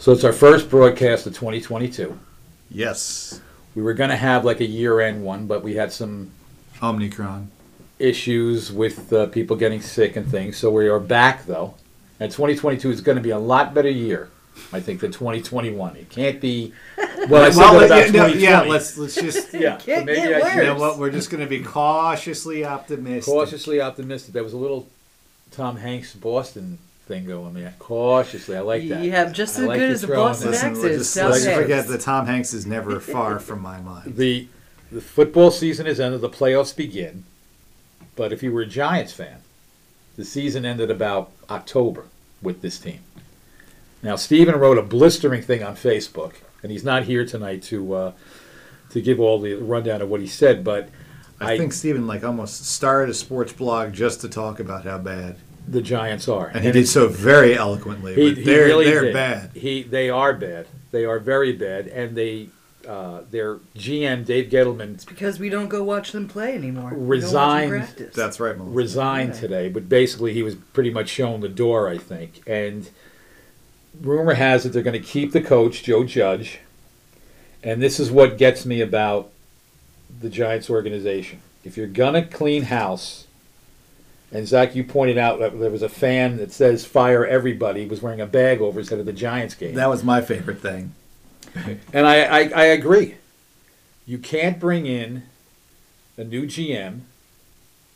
So it's our first broadcast of 2022. Yes. We were going to have like a year-end one, but we had some Omicron. issues with uh, people getting sick and things. So we are back though, and 2022 is going to be a lot better year, I think, than 2021. It can't be. Well, I said Well, that about yeah, no, 2020. yeah, let's let's just Yeah, so Can't maybe get I should- you know what we're just going to be cautiously optimistic. cautiously optimistic. There was a little Tom Hanks Boston thing going there. Cautiously, I like that. You have just I as like good you as the throwing Boston that. Listen, accent. just, South let's Hanks. forget that Tom Hanks is never far from my mind. The the football season is ended. The playoffs begin. But if you were a Giants fan, the season ended about October with this team. Now Steven wrote a blistering thing on Facebook, and he's not here tonight to uh, to give all the rundown of what he said. But I, think Steven like almost started a sports blog just to talk about how bad, the Giants are, and he did so very eloquently. He, but he they're really they're did. bad. He they are bad. They are very bad, and they uh, their GM Dave Gettleman It's because we don't go watch them play anymore. We don't watch them Resigned. practice. That's right, Melissa. resigned Yeah. today, but basically he was pretty much shown the door, I think. And rumor has it they're going to keep the coach, Joe Judge. And this is what gets me about the Giants organization. If you're going to clean house, and Zach, you pointed out that there was a fan that says fire everybody, was wearing a bag over his head at the Giants game. that was my favorite thing. And I, I, I agree. You can't bring in a new GM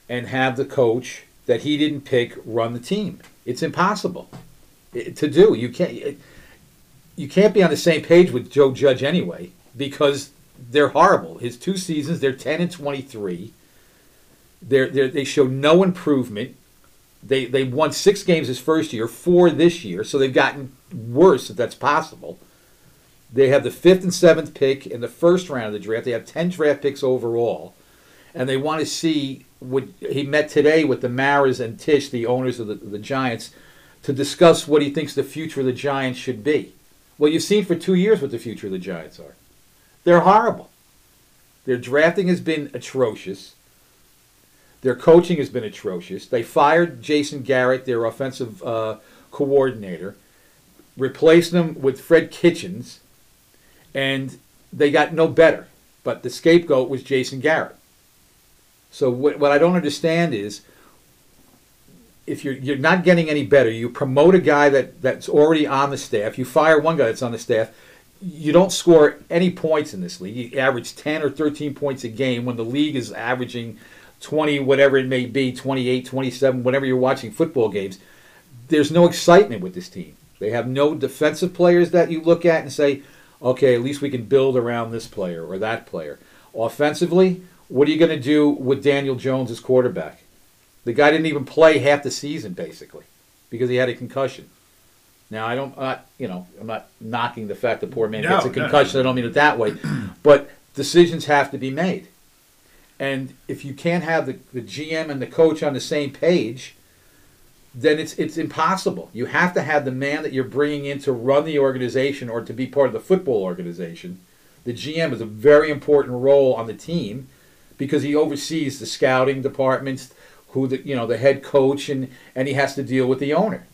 and have the coach that he didn't pick run the team. It's impossible to do. You can't. You can't be on the same page with Joe Judge anyway because they're horrible. His two seasons, they're ten and twenty three. They're, they're, they show no improvement. They they won six games his first year, four this year, so they've gotten worse if that's possible. They have the fifth and seventh pick in the first round of the draft. They have ten draft picks overall, and they want to see what he met today with the Maras and Tisch, the owners of the, the Giants, to discuss what he thinks the future of the Giants should be. Well, you've seen for two years what the future of the Giants are. They're horrible. Their drafting has been atrocious. Their coaching has been atrocious. They fired Jason Garrett, their offensive uh, coordinator, replaced them with Fred Kitchens, and they got no better. But the scapegoat was Jason Garrett. So what, what I don't understand is if you're you're not getting any better, you promote a guy that, that's already on the staff, you fire one guy that's on the staff, you don't score any points in this league. You average 10 or 13 points a game when the league is averaging 20, whatever it may be, 28, 27, whenever you're watching football games. There's no excitement with this team. They have no defensive players that you look at and say, okay, at least we can build around this player or that player. Offensively, what are you going to do with Daniel Jones as quarterback? The guy didn't even play half the season basically because he had a concussion. Now I don't, uh, you know, I'm not knocking the fact the poor man No, gets a no, no. concussion. I don't mean it that way, but decisions have to be made. And if you can't have the, the GM and the coach on the same page, then it's it's impossible. You have to have the man that you're bringing in to run the organization or to be part of the football organization. The GM is a very important role on the team because he oversees the scouting departments, who the you know the head coach, and and he has to deal with the owner.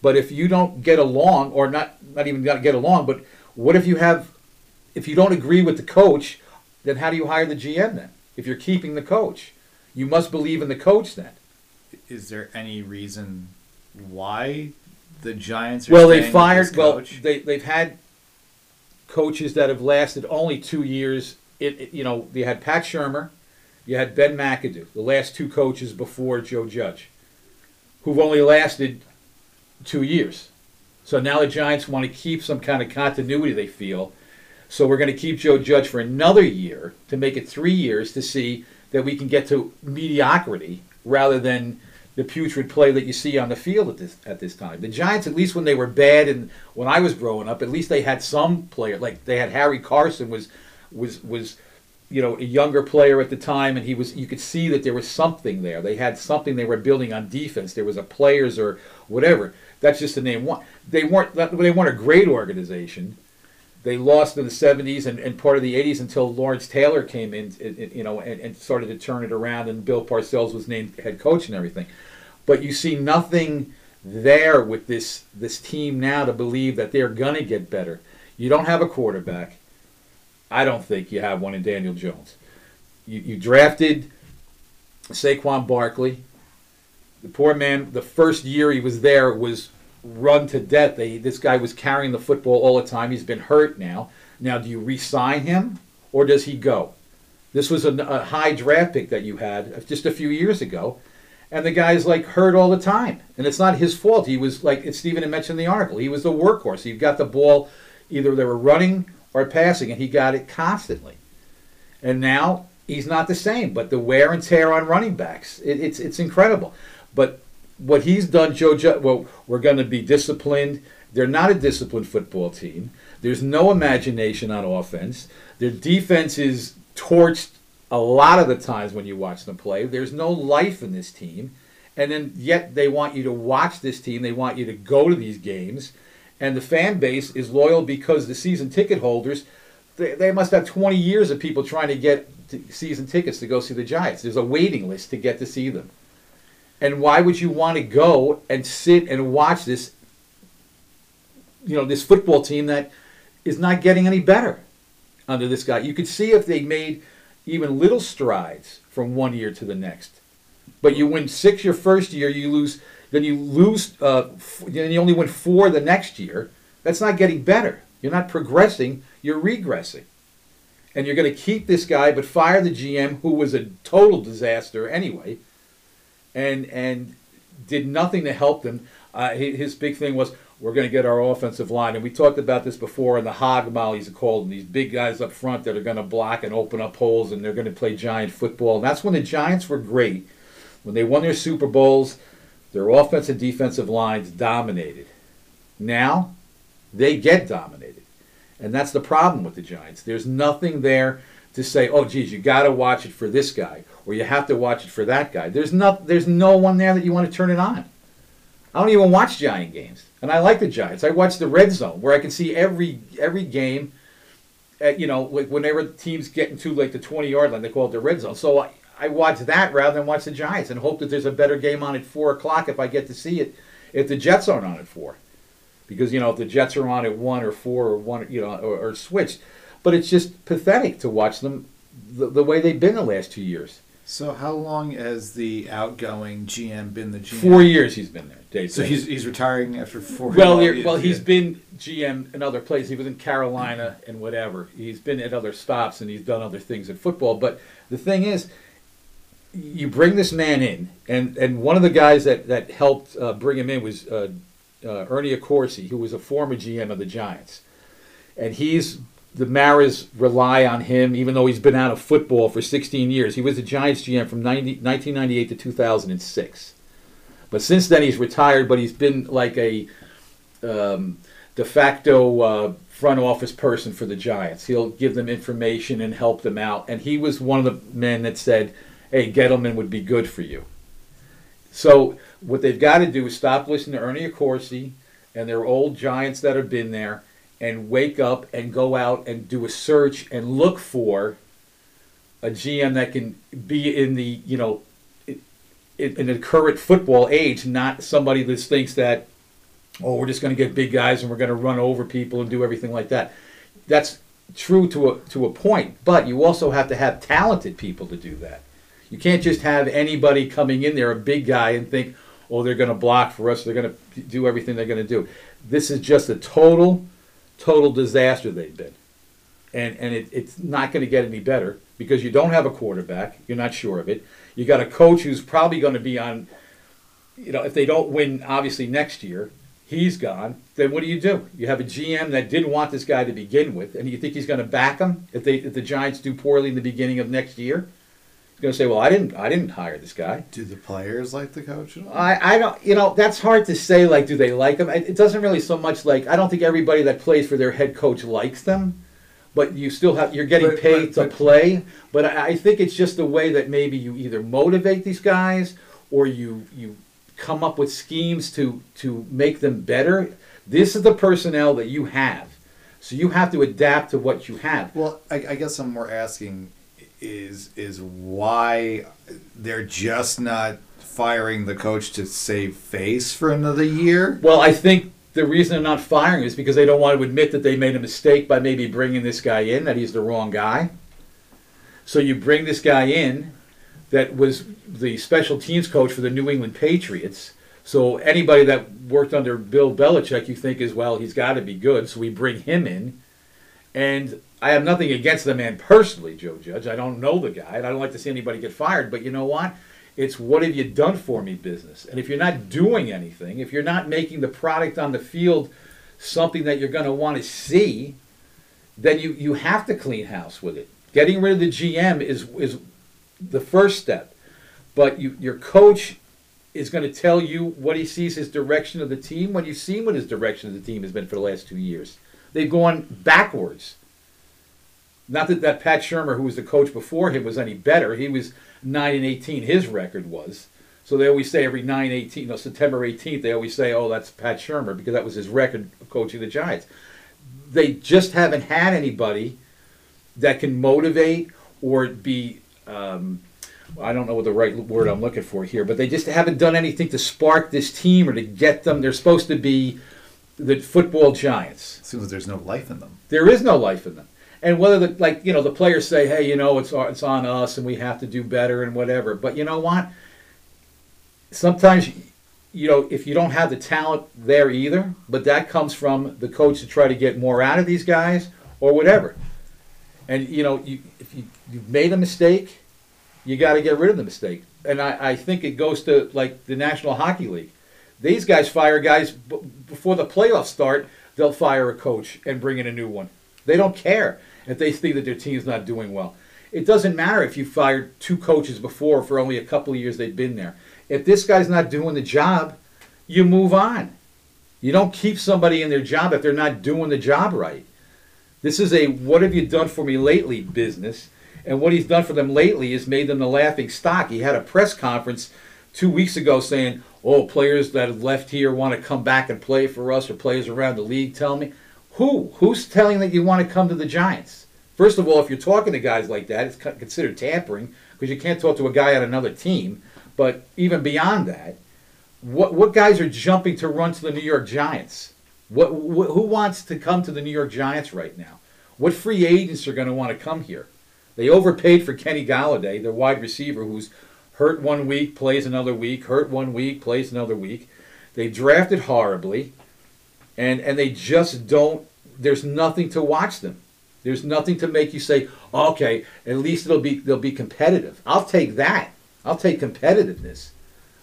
But if you don't get along, or not not even got get along, but what if you have, if you don't agree with the coach, then how do you hire the GM then? If you're keeping the coach, you must believe in the coach then. Is there any reason why the Giants are Well, they fired. Well, coach? they they've had coaches that have lasted only two years. It, it- you know you had Pat Shurmur, you had Ben McAdoo, the last two coaches before Joe Judge, who've only lasted two years. So now the Giants want to keep some kind of continuity. They feel. So we're going to keep Joe Judge for another year to make it three years to see that we can get to mediocrity rather than the putrid play that you see on the field at this at this time. The Giants, at least when they were bad and when I was growing up, at least they had some player. Like they had Harry Carson was was was you know a younger player at the time, and he was you could see that there was something there. They had something they were building on defense. There was a players or whatever. That's just the name one. They weren't they weren't a great organization. They lost in the '70s and, and part of the '80s until Lawrence Taylor came in, you know, and, and started to turn it around. And Bill Parcells was named head coach and everything. But you see nothing there with this this team now to believe that they're gonna get better. You don't have a quarterback. I don't think you have one in Daniel Jones. You, you drafted Saquon Barkley. The poor man, the first year he was there was run to death. They, this guy was carrying the football all the time. He's been hurt now. Now, do you re-sign him or does he go? This was a, a high draft pick that you had uh, just a few years ago, and the guy's like hurt all the time, and it's not his fault. He was like Stephen had mentioned in the article. He was the workhorse. He got the ball, either they were running or passing, and he got it constantly. And now he's not the same. But the wear and tear on running backs, it, it's it's incredible. But what he's done, Joe, well, we're going to be disciplined. They're not a disciplined football team. There's no imagination on offense. Their defense is torched a lot of the times when you watch them play. There's no life in this team. And then yet they want you to watch this team. They want you to go to these games. And the fan base is loyal because the season ticket holders, they, they must have 20 years of people trying to get season tickets to go see the Giants. There's a waiting list to get to see them. And why would you want to go and sit and watch this, you know, this football team that is not getting any better under this guy? You could see if they made even little strides from one year to the next. But you win six your first year, you lose, then you lose, uh, then you only win four the next year. That's not getting better. You're not progressing, you're regressing. And you're going to keep this guy, but fire the GM, who was a total disaster anyway and and did nothing to help them. Uh, his big thing was we're going to get our offensive line, and we talked about this before. And the hog mollies are called, and these big guys up front that are going to block and open up holes, and they're going to play giant football. And that's when the Giants were great. When they won their Super Bowls, their offensive and defensive lines dominated. Now, they get dominated, and that's the problem with the Giants. There's nothing there to say, "Oh, geez, you got to watch it for this guy." Or you have to watch it for that guy. There's no there's no one there that you want to turn it on. I don't even watch Giant games, and I like the Giants. I watch the Red Zone where I can see every every game. At, you know, whenever the teams getting to like the 20 yard line, they call it the Red Zone. So I, I watch that rather than watch the Giants and hope that there's a better game on at four o'clock if I get to see it. If the Jets aren't on at four, because you know if the Jets are on at one or four or one, you know, or, or switched. But it's just pathetic to watch them the, the way they've been the last two years. So how long has the outgoing GM been the GM? Four years he's been there. Dave so he's, he's retiring after four. Well, years. well, he's been GM in other places. He was in Carolina and whatever. He's been at other stops and he's done other things in football. But the thing is, you bring this man in, and and one of the guys that that helped uh, bring him in was uh, uh, Ernie Accorsi, who was a former GM of the Giants, and he's the Maras rely on him, even though he's been out of football for 16 years. He was the Giants GM from 90, 1998 to 2006. But since then, he's retired, but he's been like a um, de facto uh, front office person for the Giants. He'll give them information and help them out. And he was one of the men that said, hey, Gettleman would be good for you. So what they've got to do is stop listening to Ernie Accorsi and their old Giants that have been there and wake up and go out and do a search and look for a GM that can be in the you know in, the current football age, not somebody that thinks that oh we're just going to get big guys and we're going to run over people and do everything like that. That's true to a to a point, but you also have to have talented people to do that. You can't just have anybody coming in there, a big guy, and think, oh, they're going to block for us. They're going to do everything they're going to do. This is just a total total disaster they've been. And, and it, it's not going to get any better because you don't have a quarterback. You're not sure of it. You got a coach who's probably going to be on, you know, if they don't win, obviously, next year, he's gone. Then what do you do? You have a GM that didn't want this guy to begin with, and you think he's going to back him if, they, if the Giants do poorly in the beginning of next year? Going to say, "Well, I didn't, I didn't hire this guy." Do the players like the coach? I, I don't, you know, that's hard to say. Like, do they like him? It doesn't really so much like. I don't think everybody that plays for their head coach likes them, but you still have you're getting but, paid but, to but, play. But I, I think it's just the way that maybe you either motivate these guys or you you come up with schemes to to make them better. This is the personnel that you have, so you have to adapt to what you have. Well, I, I guess I'm more asking is is why they're just not firing the coach to save face for another year. Well, I think the reason they're not firing is because they don't want to admit that they made a mistake by maybe bringing this guy in, that he's the wrong guy. So you bring this guy in that was the special teams coach for the New England Patriots. So anybody that worked under Bill Belichick, you think is well, he's got to be good. So we bring him in, and I have nothing against the man personally, Joe Judge. I don't know the guy, and I don't like to see anybody get fired. But you know what? It's what have you done for me business. And if you're not doing anything, if you're not making the product on the field something that you're going to want to see, then you, you have to clean house with it. Getting rid of the GM is is the first step. But you, your coach is going to tell you what he sees his direction of the team. When you've seen what his direction of the team has been for the last two years, they've gone backwards. Not that that Pat Shurmur, who was the coach before him, was any better. He was nine and eighteen. His record was. So they always say every 9 18, no, September 18th, they always say, oh, that's Pat Shurmur because that was his record of coaching the Giants. They just haven't had anybody that can motivate or be, um, I don't know what the right word I'm looking for here, but they just haven't done anything to spark this team or to get them. They're supposed to be the football giants. As soon as there's no life in them. There is no life in them. And whether the like you know the players say, hey, you know, it's it's on us and we have to do better and whatever. But you know what? Sometimes, you know, if you don't have the talent there either, but that comes from the coach to try to get more out of these guys or whatever. And you know, you, if you you've made a mistake, you got to get rid of the mistake. And I, I think it goes to like the National Hockey League. These guys fire guys b- before the playoffs start. They'll fire a coach and bring in a new one. They don't care if they think that their team's not doing well. It doesn't matter if you fired two coaches before for only a couple of years they've been there. If this guy's not doing the job, you move on. You don't keep somebody in their job if they're not doing the job right. This is a what have you done for me lately business. And what he's done for them lately is made them the laughing stock. He had a press conference two weeks ago saying, oh, players that have left here want to come back and play for us, or players around the league tell me. Who? Who's telling that you want to come to the Giants? First of all, if you're talking to guys like that, it's considered tampering because you can't talk to a guy on another team. But even beyond that, what what guys are jumping to run to the New York Giants? What, wh- who wants to come to the New York Giants right now? What free agents are going to want to come here? They overpaid for Kenny Golladay, their wide receiver, who's hurt one week, plays another week, hurt one week, plays another week. They drafted horribly, and and they just don't. There's nothing to watch them. There's nothing to make you say, okay, at least it'll be they'll be competitive. I'll take that. I'll take competitiveness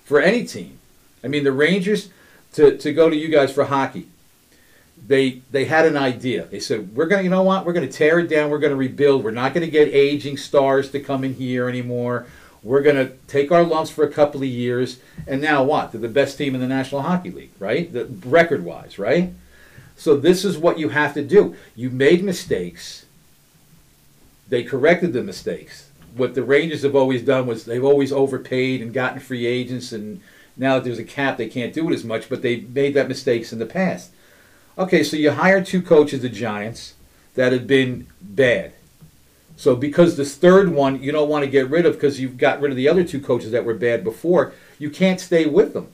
for any team. I mean, the Rangers to, to go to you guys for hockey. They they had an idea. They said, "We're gonna, you know what? We're gonna tear it down. We're gonna rebuild. We're not gonna get aging stars to come in here anymore. We're gonna take our lumps for a couple of years. And now what? They're the best team in the National Hockey League, right? The record wise, right? So this is what you have to do. You made mistakes. They corrected the mistakes. What the Rangers have always done was they've always overpaid and gotten free agents, and now that there's a cap, they can't do it as much. But they made that mistakes in the past. Okay, so you hired two coaches, the Giants, that had been bad. So because this third one you don't want to get rid of because you've got rid of the other two coaches that were bad before, you can't stay with them.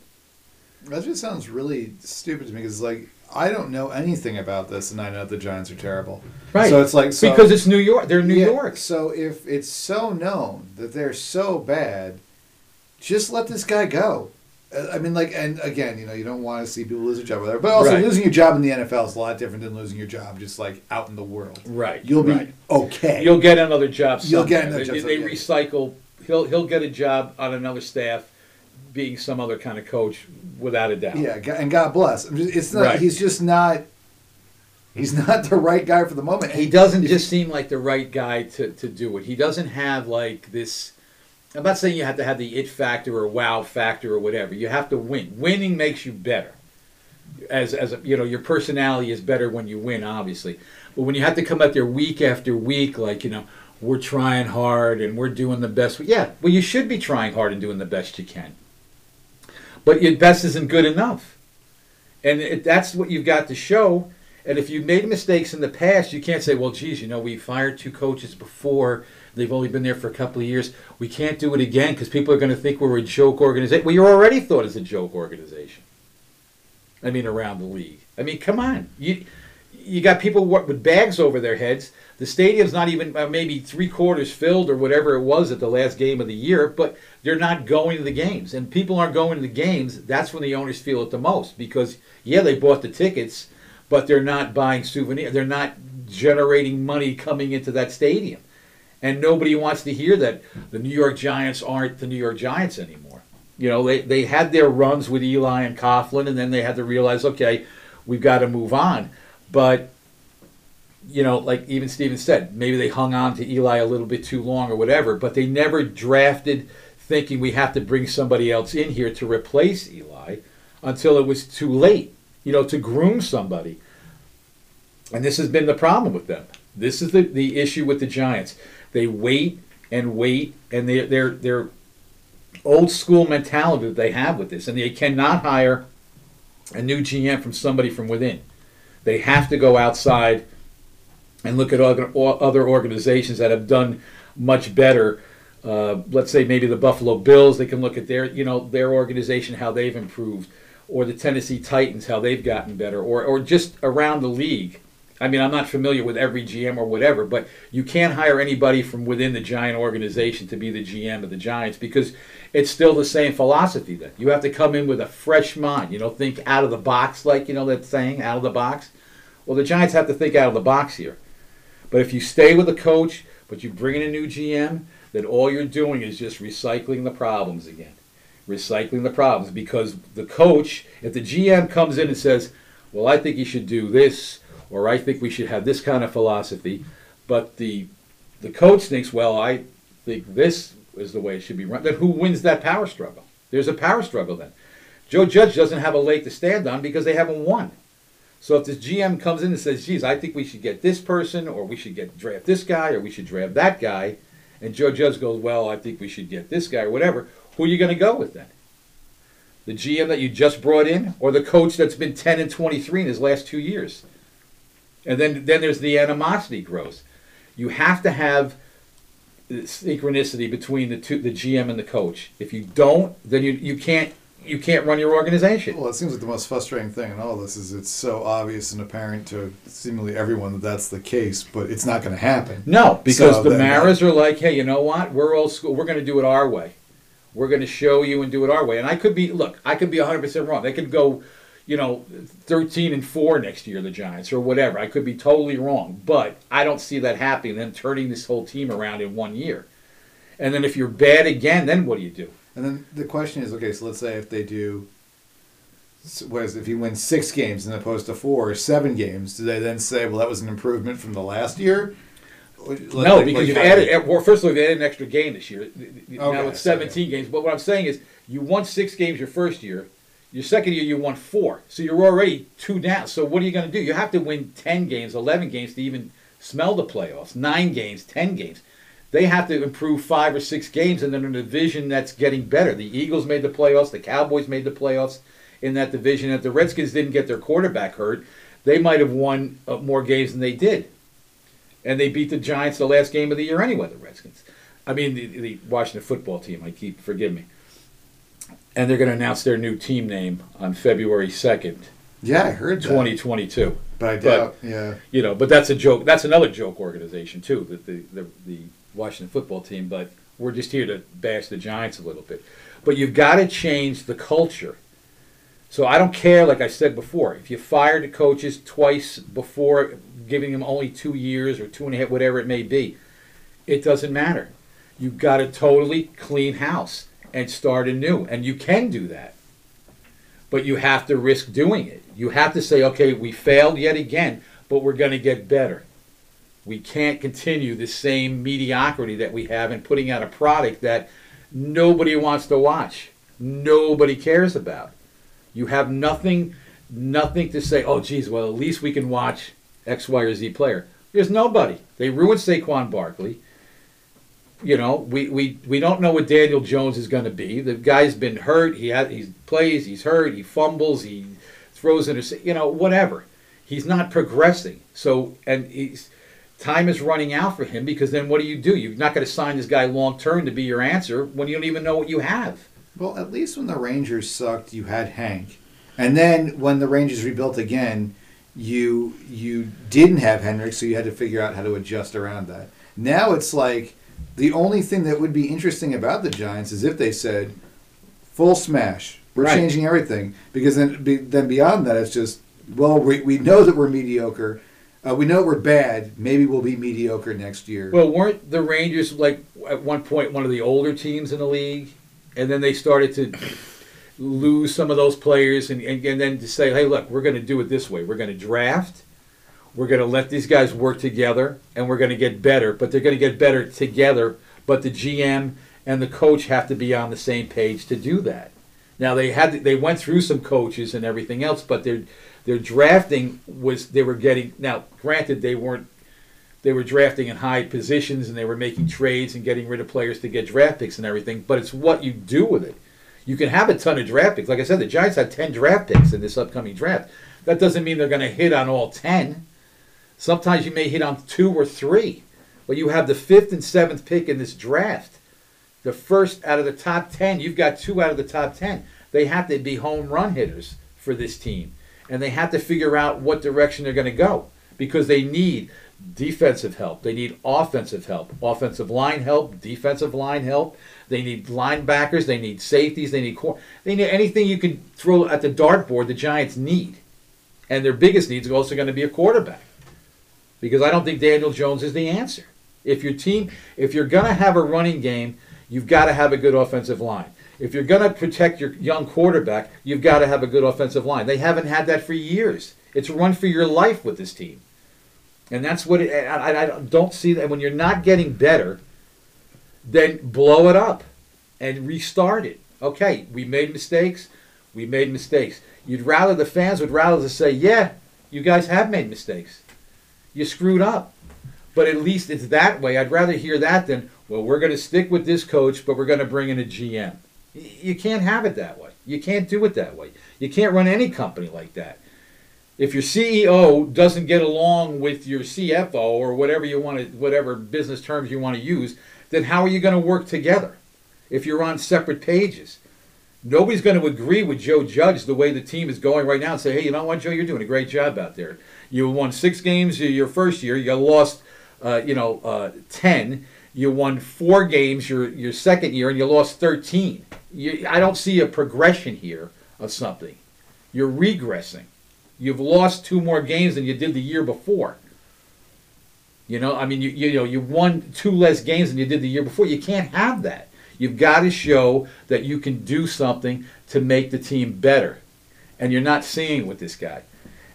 That just sounds really stupid to me because like I don't know anything about this, and I know the Giants are terrible. Right. So it's like so, because it's New York. They're New yeah, York. So if it's so known that they're so bad, just let this guy go. I mean, like, and again, you know, you don't want to see people lose their job, whatever. But also, Right. losing your job in the NFL is a lot different than losing your job just like out in the world. Right. You'll be right. okay. You'll get another job. You'll get another job They, they recycle. He'll he'll get a job on another staff, being some other kind of coach, without a doubt. yeah, and God bless. It's not. Right. He's just not. He's not the right guy for the moment. He doesn't just seem like the right guy to, to do it. He doesn't have like this. I'm not saying you have to have the it factor or wow factor or whatever. You have to win. Winning makes you better. As as you know, your personality is better when you win, obviously. But when you have to come out there week after week, like you know, we're trying hard and we're doing the best. Yeah, well, you should be trying hard and doing the best you can. But your best isn't good enough, and it, that's what you've got to show. And if you've made mistakes in the past, you can't say, well, geez, you know, we fired two coaches before. They've only been there for a couple of years. We can't do it again because people are going to think we're a joke organization. Well, you're already thought as a joke organization. I mean, around the league. I mean, come on. You you got people with bags over their heads. The stadium's not even uh, maybe three quarters filled or whatever it was at the last game of the year, but they're not going to the games. And people aren't going to the games. That's when the owners feel it the most because, yeah, they bought the tickets, but they're not buying souvenirs. They're not generating money coming into that stadium. And nobody wants to hear that the New York Giants aren't the New York Giants anymore. You know, they, they had their runs with Eli and Coughlin, and then they had to realize, okay, we've got to move on. But you know, like even Steven said, maybe they hung on to Eli a little bit too long or whatever, but they never drafted thinking we have to bring somebody else in here to replace Eli until it was too late, you know, to groom somebody. And this has been the problem with them. This is the, the issue with the Giants. They wait and wait, and they, they're, they're old school mentality that they have with this, and they cannot hire a new GM from somebody from within. They have to go outside and look at other organizations that have done much better. Uh, let's say maybe the Buffalo Bills. They can look at their you know their organization how they've improved, or the Tennessee Titans how they've gotten better, or or just around the league. I mean, I'm not familiar with every GM or whatever, but you can't hire anybody from within the Giant organization to be the GM of the Giants because it's still the same philosophy. Then you have to come in with a fresh mind. You know, think out of the box, like you know that saying, out of the box. Well, the Giants have to think out of the box here. But if you stay with the coach, but you bring in a new GM, then all you're doing is just recycling the problems again. Recycling the problems because the coach, if the GM comes in and says, "Well, I think you should do this," or "I think we should have this kind of philosophy," but the the coach thinks, "Well, I think this is the way it should be run," then who wins that power struggle? There's a power struggle then. Joe Judge doesn't have a leg to stand on because they haven't won. So if this GM comes in and says, geez, I think we should get this person, or we should get draft this guy, or we should draft that guy, and Joe Judge goes, well, I think we should get this guy, or whatever, who are you going to go with then? The GM that you just brought in, or the coach that's been 10 and 23 in his last two years? And then, then there's the animosity grows. You have to have synchronicity between the two, the GM and the coach. If you don't, then you, you can't you can't run your organization. Well, it seems like the most frustrating thing in all this is it's so obvious and apparent to seemingly everyone that that's the case, but it's not going to happen. No, because so the uh, Maras are like, hey, you know what? We're old school. We're going to do it our way. We're going to show you and do it our way. And I could be, look, I could be 100% wrong. They could go, you know, 13 and 4 next year, the Giants, or whatever. I could be totally wrong. But I don't see that happening, them turning this whole team around in one year. And then if you're bad again, then what do you do? And then the question is, okay, so let's say if they do, what is it, if you win six games as opposed to four or seven games, do they then say, well, that was an improvement from the last year? no, like, because you've added. Eh, well, first of all, they added an extra game this year. Okay, Now it's 17 okay. games. But what I'm saying is, you won six games your first year. Your second year, you won four. So you're already two down. So what are you going to do? You have to win 10 games, 11 games to even smell the playoffs. Nine games, 10 games they have to improve five or six games, and then a division that's getting better. The Eagles made the playoffs, the Cowboys made the playoffs in that division. If the Redskins didn't get their quarterback hurt, they might have won uh, more games than they did. And they beat the Giants the last game of the year anyway, the Redskins. I mean, the, the Washington football team, I keep, forgive me. And they're going to announce their new team name on February 2nd. Yeah, I heard 2022. But I doubt, but, yeah. You know, but that's a joke. That's another joke organization, too, that the, the, the Washington football team, but we're just here to bash the Giants a little bit. But you've got to change the culture. So I don't care, like I said before, if you fire the coaches twice before giving them only two years or two and a half, whatever it may be, it doesn't matter. You've got to totally clean house and start anew. And you can do that. But you have to risk doing it. You have to say, okay, we failed yet again, but we're going to get better. We can't continue the same mediocrity that we have in putting out a product that nobody wants to watch, nobody cares about. You have nothing, nothing to say. Oh, geez, well, at least we can watch X, Y, or Z player. There's nobody. They ruined Saquon Barkley. You know, we, we, we don't know what Daniel Jones is going to be. The guy's been hurt. He has, he plays. He's hurt. He fumbles. He throws in. You know, whatever He's not progressing. So and he's time is running out for him because then what do you do? You're not going to sign this guy long term to be your answer when you don't even know what you have. Well, at least when the Rangers sucked, you had Hank, and then when the Rangers rebuilt again, you you didn't have Henrik, so you had to figure out how to adjust around that. Now it's like the only thing that would be interesting about the Giants is if they said full smash, we're Right. changing everything, because then be, then beyond that, it's just well, we, we know that we're mediocre. Uh, we know we're bad. Maybe we'll be mediocre next year. Well, weren't the Rangers like at one point one of the older teams in the league, and then they started to lose some of those players, and, and, and then to say, hey, look, we're going to do it this way. We're going to draft. We're going to let these guys work together, and we're going to get better. But they're going to get better together. But the GM and the coach have to be on the same page to do that. Now they had they went through some coaches and everything else, but their their drafting was they were getting now. Granted, they weren't they were drafting in high positions and they were making trades and getting rid of players to get draft picks and everything. But it's what you do with it. You can have a ton of draft picks. Like I said, the Giants had ten draft picks in this upcoming draft. That doesn't mean they're going to hit on all ten. Sometimes you may hit on two or three. But you have the fifth and seventh pick in this draft. The first out of the top ten, you've got two out of the top ten. They have to be home run hitters for this team. And they have to figure out what direction they're going to go because they need defensive help. They need offensive help, offensive line help, defensive line help. They need linebackers. They need safeties. They need cor- they need anything you can throw at the dartboard. The Giants need, and their biggest needs are also going to be a quarterback, because I don't think Daniel Jones is the answer. If your team, if you're going to have a running game, you've got to have a good offensive line. If you're going to protect your young quarterback, you've got to have a good offensive line. They haven't had that for years. It's run for your life with this team. And that's what it, I, I- don't see that when you're not getting better, then blow it up and restart it. Okay, we made mistakes. We made mistakes. You'd rather the fans would rather to say, "Yeah, you guys have made mistakes. You screwed up." But at least it's that way. I'd rather hear that than, "Well, we're going to stick with this coach, but we're going to bring in a GM." You can't have it that way. You can't do it that way. You can't run any company like that if your CEO doesn't get along with your CFO or whatever you want to, whatever business terms you want to use, then how are you going to work together if you're on separate pages? Nobody's going to agree with Joe Judge the way the team is going right now and say, hey, you know what, Joe, you're doing a great job out there. You won six games your first year. You lost, uh, you know, uh, ten. You won four games your your second year, and you lost thirteen. You, I don't see a progression here of something. You're regressing. You've lost two more games than you did the year before. You know, I mean, you you know, you won two less games than you did the year before. You can't have that. You've got to show that you can do something to make the team better, and you're not seeing with this guy.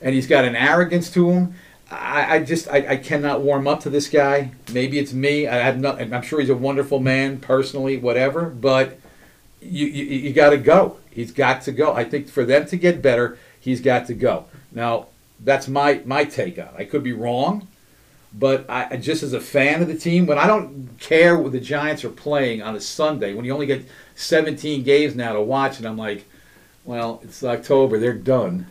And he's got an arrogance to him. I, I just I, I cannot warm up to this guy. Maybe it's me. I have not. I'm sure he's a wonderful man personally, whatever. But you you, you got to go. He's got to go. I think for them to get better, he's got to go. Now that's my my take on. it. I could be wrong, but I just as a fan of the team, when I don't care what the Giants are playing on a Sunday, when you only get 17 games now to watch, and I'm like, well, it's October, they're done.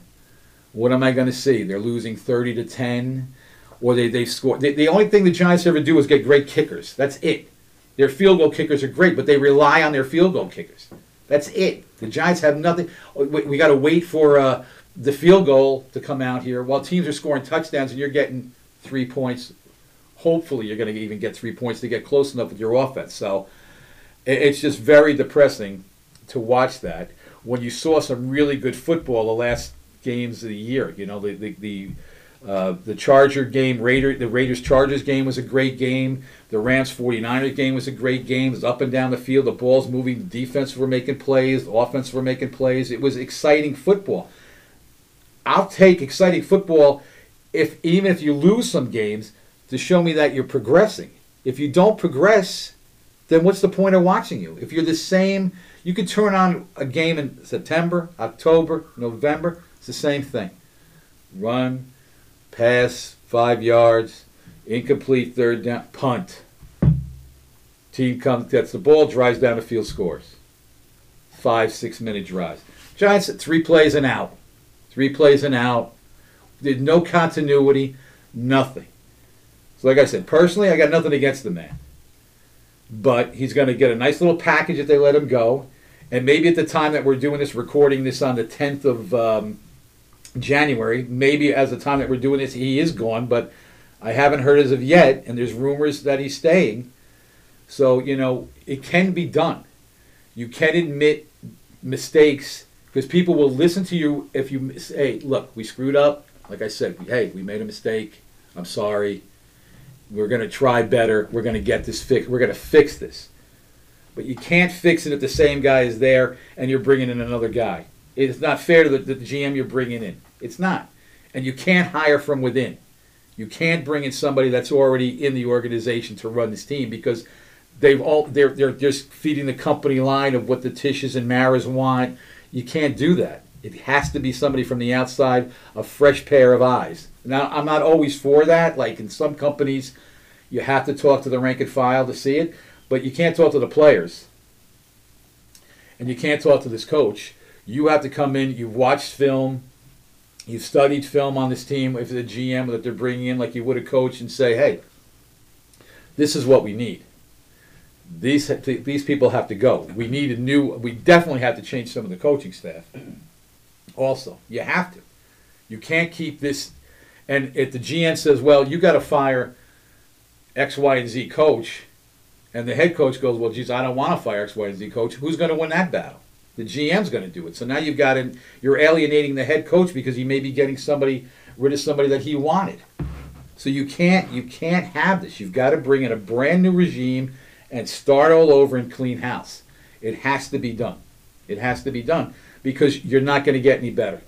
What am I going to see? They're losing 30 to 10, or they they score. The, the only thing the Giants ever do is get great kickers. That's it. Their field goal kickers are great, but they rely on their field goal kickers. That's it. The Giants have nothing. We, we got to wait for uh, the field goal to come out here while teams are scoring touchdowns and you're getting three points. Hopefully, you're going to even get three points to get close enough with your offense. So it- it's just very depressing to watch that when you saw some really good football the last games of the year. You know, the the the, uh, the Charger game, Raider, the Raiders Chargers game was a great game. The Rams 49ers game was a great game. It was up and down the field. The ball's moving. The defense were making plays. The offense were making plays. It was exciting football. I'll take exciting football if even if you lose some games to show me that you're progressing. If you don't progress, then what's the point of watching you? If you're the same, you could turn on a game in September, October, November. It's the same thing. Run, pass, five yards, incomplete third down, punt. Team comes, gets the ball, drives down the field, scores. Five, six minute drives. Giants, three plays and out. Three plays and out. there's no continuity, nothing. So, like I said, personally, I got nothing against the man. But he's going to get a nice little package if they let him go. And maybe at the time that we're doing this, recording this on the 10th of um, January, maybe as the time that we're doing this, he is gone. But I haven't heard as of yet, and there's rumors that he's staying. So, you know, it can be done. You can admit mistakes because people will listen to you if you say, look, we screwed up. Like I said, hey, we made a mistake. I'm sorry. We're going to try better. We're going to get this fixed. We're going to fix this. But you can't fix it if the same guy is there and you're bringing in another guy. It's not fair to the, the GM you're bringing in. It's not. And you can't hire from within. You can't bring in somebody that's already in the organization to run this team because they've all they're they're just feeding the company line of what the Tisches and Maras want. You can't do that. It has to be somebody from the outside, a fresh pair of eyes. Now, I'm not always for that. Like in some companies, you have to talk to the rank and file to see it, but you can't talk to the players. And you can't talk to this coach. You have to come in, you've watched film, you've studied film on this team, if the GM that they're bringing in, like you would a coach, and say, hey, this is what we need. These, these people have to go. We need a new, we definitely have to change some of the coaching staff. Also, you have to. You can't keep this. And if the GM says, well, you got to fire X, Y, and Z coach, and the head coach goes, well, geez, I don't want to fire X, Y, and Z coach, who's going to win that battle? The GM's going to do it. So now you've got him, you're alienating the head coach because he may be getting somebody rid of somebody that he wanted. So you can't you can't have this. You've got to bring in a brand new regime and start all over and clean house. It has to be done. It has to be done because you're not going to get any better.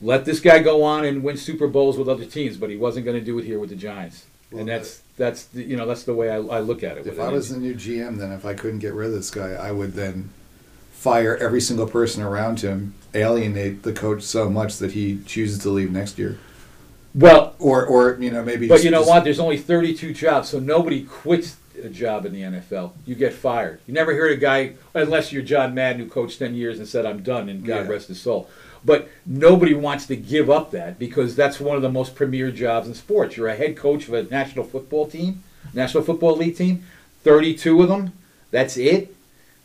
Let this guy go on and win Super Bowls with other teams, but he wasn't going to do it here with the Giants. Well, and that's that's the, you know that's the way I, I look at it. If I was the new GM, then if I couldn't get rid of this guy, I would then fire every single person around him, alienate the coach so much that he chooses to leave next year. Well, or or you know maybe. But just, you know what? There's only 32 jobs, so nobody quits a job in the NFL. You get fired. You never heard a guy, unless you're John Madden, who coached 10 years and said, I'm done, and God yeah. rest his soul. But nobody wants to give up that because that's one of the most premier jobs in sports. You're a head coach of a national football team, National Football League team, 32 of them. That's it.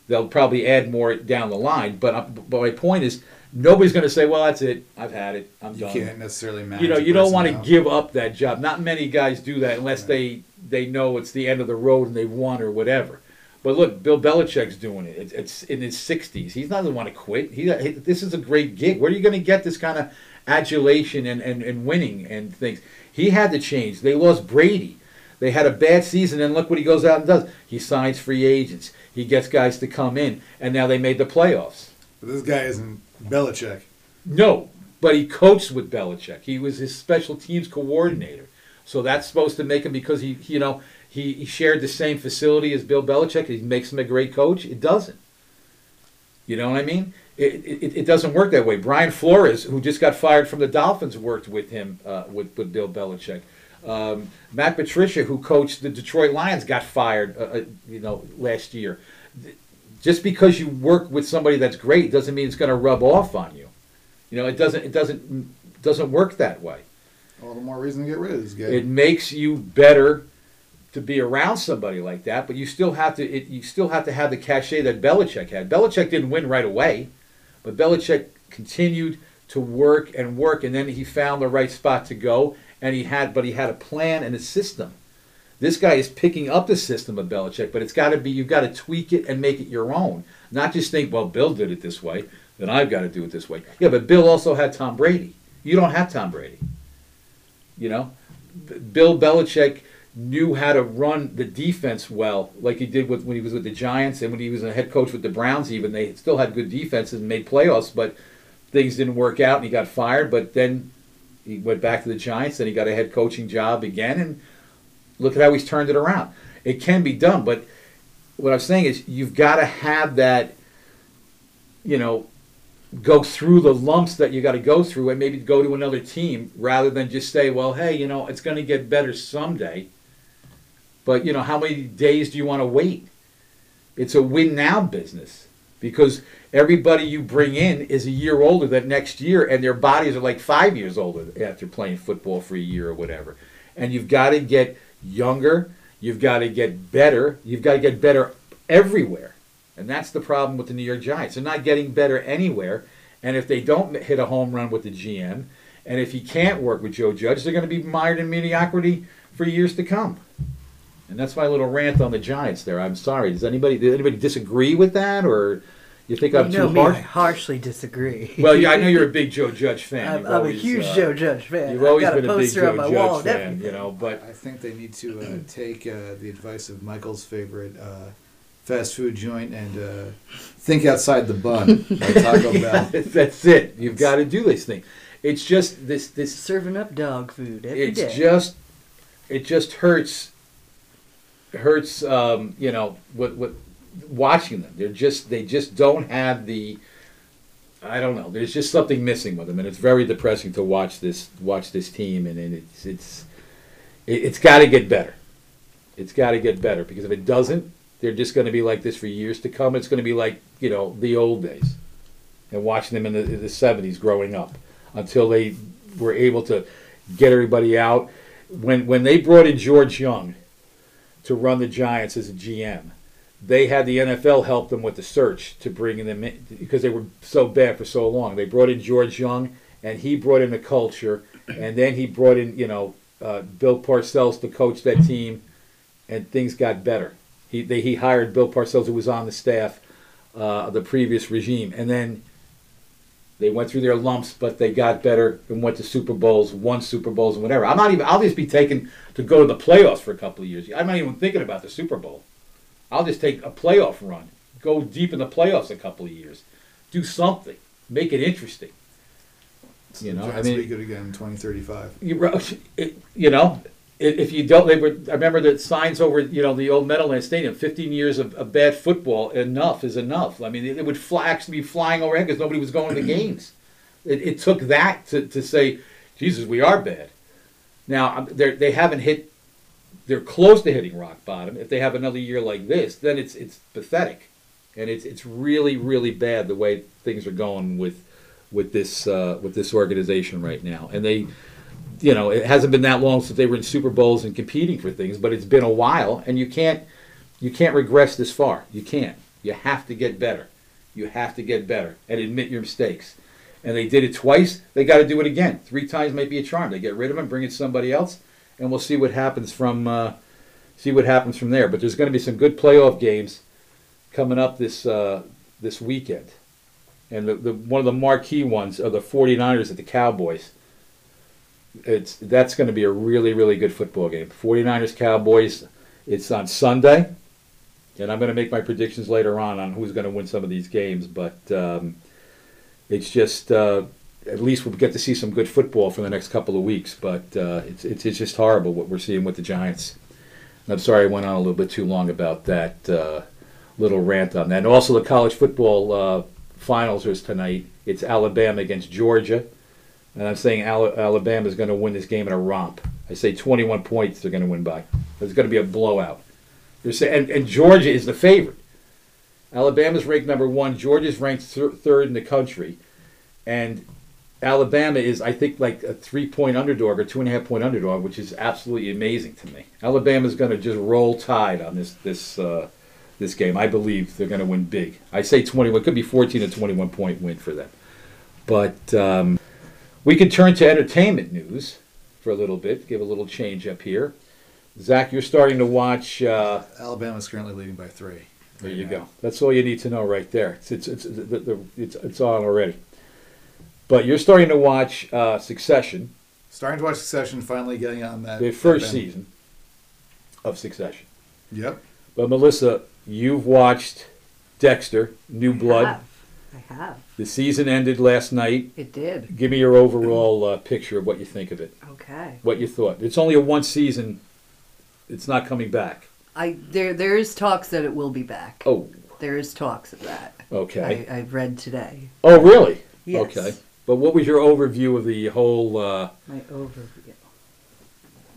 They'll probably add more down the line. But, uh, but my point is, nobody's going to say, "Well, that's it. I've had it. I'm you done." You can't necessarily manage. You know, you don't want to give up that job. Not many guys do that unless right. they they know it's the end of the road and they've won or whatever. But look, Bill Belichick's doing it. It's, it's in his 60s. He's not going to want to quit. He, he, this is a great gig. Where are you going to get this kind of adulation and, and, and winning and things? He had to change. They lost Brady. They had a bad season, and look what he goes out and does. He signs free agents. He gets guys to come in, and now they made the playoffs. But this guy isn't Belichick. No, but he coached with Belichick. He was his special teams coordinator. So that's supposed to make him because he, you know, he, he shared the same facility as Bill Belichick. He makes him a great coach. It doesn't. You know what I mean? It, it, it doesn't work that way. Brian Flores, who just got fired from the Dolphins, worked with him uh, with, with Bill Belichick. Um, Matt Patricia, who coached the Detroit Lions, got fired. Uh, uh, you know, last year. Just because you work with somebody that's great doesn't mean it's going to rub off on you. You know, it doesn't. It doesn't doesn't work that way. All the more reason to get rid of this guy. It makes you better to be around somebody like that, but you still have to. It, you still have to have the cachet that Belichick had. Belichick didn't win right away, but Belichick continued to work and work, and then he found the right spot to go, and he had. But he had a plan and a system. This guy is picking up the system of Belichick, but it's got to be. You've got to tweak it and make it your own. Not just think, well, Bill did it this way, then I've got to do it this way. Yeah, but Bill also had Tom Brady. You don't have Tom Brady. You know, Bill Belichick knew how to run the defense well, like he did with when he was with the Giants and when he was a head coach with the Browns. Even they still had good defenses and made playoffs, but things didn't work out and he got fired. But then he went back to the Giants and he got a head coaching job again. And look at how he's turned it around. It can be done, but what I'm saying is you've got to have that, you know, go through the lumps that you got to go through and maybe go to another team rather than just say, well, hey, you know, it's going to get better someday. But, you know, how many days do you want to wait? It's a win now business. because everybody you bring in is a year older than next year, and their bodies are like five years older after playing football for a year or whatever. And you've got to get younger. You've got to get better. You've got to get better everywhere. And that's the problem with the New York Giants. They're not getting better anywhere. And if they don't hit a home run with the GM, and if he can't work with Joe Judge, they're going to be mired in mediocrity for years to come. And that's my little rant on the Giants there. I'm sorry. Does anybody does anybody disagree with that, or you think I'm you know too me, I harshly disagree. Well, yeah, I know you're a big Joe Judge fan. I'm, I'm a huge uh, Joe Judge fan. You've I've always got been a a big poster Joe on my Judge wall fan, everything. you know. But I think they need to uh, take uh, the advice of Michael's favorite uh, fast food joint and uh, think outside the bun Taco Bell. that's it. You've got to do this thing. It's just this this Serving up dog food every it's day. just it just hurts hurts um, you know what what watching them. They're just they just don't have the I don't know there's just something missing with them and it's very depressing to watch this watch this team and, and it's it's it, it's got to get better. It's got to get better because if it doesn't they're just going to be like this for years to come. It's going to be like you know the old days and watching them in the, in the 70s growing up until they were able to get everybody out. When when they brought in George Young to run the Giants as a GM, they had the NFL help them with the search to bring them in because they were so bad for so long. They brought in George Young, and he brought in the culture, and then he brought in you know uh, Bill Parcells to coach that team, and things got better. He they, he hired Bill Parcells, who was on the staff uh, of the previous regime, and then they went through their lumps, but they got better and went to Super Bowls, won Super Bowls, and whatever. I'm not even. I'll just be taken to go to the playoffs for a couple of years. I'm not even thinking about the Super Bowl. I'll just take a playoff run, go deep in the playoffs a couple of years, do something, make it interesting. You know, I Giants will mean- be good again in 2035. You, wrote- it, you know, if you don't, they were. I remember the signs over, you know, the old Meadowlands Stadium. Fifteen years of, of bad football, enough is enough. I mean, it, would fly, actually be flying overhead because nobody was going to the games. It, it took that to, to say, Jesus, we are bad. Now they haven't hit. They're close to hitting rock bottom. If they have another year like this, then it's it's pathetic, and it's it's really really bad the way things are going with with this uh, with this organization right now. And they, you know, it hasn't been that long since they were in Super Bowls and competing for things, but it's been a while, and you can't you can't regress this far. You can't. You have to get better. You have to get better and admit your mistakes. And they did it twice. They got to do it again. Three times might be a charm. They get rid of him, bring in somebody else, and we'll see what happens from uh, see what happens from there. But there's going to be some good playoff games coming up this uh, this weekend. And the, the one of the marquee ones are the 49ers at the Cowboys. It's that's going to be a really really good football game. 49ers Cowboys. It's on Sunday, and I'm going to make my predictions later on on who's going to win some of these games. But um, it's just uh, at least we'll get to see some good football for the next couple of weeks. But uh, it's, it's it's just horrible what we're seeing with the Giants. And I'm sorry I went on a little bit too long about that uh, little rant on that. And also the college football uh, finals is tonight. It's Alabama against Georgia, and I'm saying Alabama is going to win this game in a romp. I say 21 points they're going to win by. There's going to be a blowout. They're say- and, and Georgia is the favorite. Alabama's ranked number one. Georgia's ranked th- third in the country, and Alabama is, I think, like a three-point underdog or two and a half point underdog, which is absolutely amazing to me. Alabama's going to just roll tide on this this uh, this game. I believe they're going to win big. I say 21. It could be 14 to 21 point win for them. But um, we can turn to entertainment news for a little bit. Give a little change up here. Zach, you're starting to watch. Uh, Alabama's currently leading by three. there you go. That's all you need to know right there. It's it's it's the, the, it's, it's on already. But you're starting to watch uh, Succession, Starting to watch Succession, finally getting on that. the first that- season of Succession. Yep. But Melissa, you've watched Dexter, New I Blood. have. I have. The season ended last night. It did. Give me your overall uh, picture of what you think of it. Okay. What you thought. It's only a one season. It's not coming back. I there there is talks that it will be back. Oh, There is talks of that. okay. I, I read today. oh, really? Yes. Okay. But what was your overview of the whole? Uh, My overview.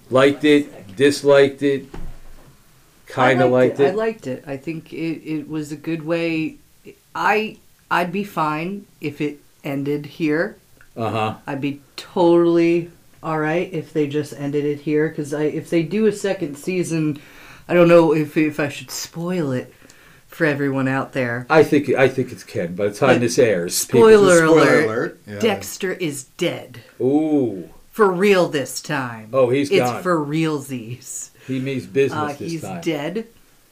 liked it, disliked it, kind of liked it. it. I liked it. I think it, it was a good way. I I'd be fine if it ended here. Uh huh. I'd be totally all right if they just ended it here because I if they do a second season, I don't know if if I should spoil it for everyone out there. I think I think it's Ken. By the time But this airs, people- Spoiler, Spoiler alert, alert. Yeah. Dexter is dead Ooh, for real this time. Oh, he's it's gone. for realsies. he means business Uh, this he's time. dead.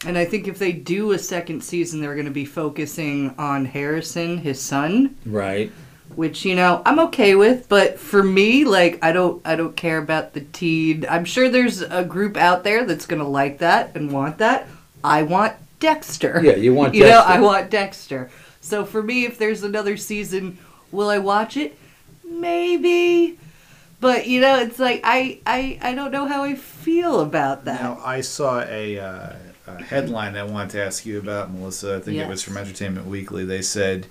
And I think if they do a second season, they're going to be focusing on Harrison, his son, Right. which you know I'm okay with. But for me, like I don't, I don't care about the teen. I'm sure there's a group out there that's going to like that and want that. I want Dexter. Yeah, you want Dexter. you know, I want Dexter. So for me, if there's another season, will I watch it? Maybe. But you know, it's like I, I, I don't know how I feel about that. Now, I saw a, uh, a headline I wanted to ask you about, Melissa. I think it was from Entertainment Weekly. They said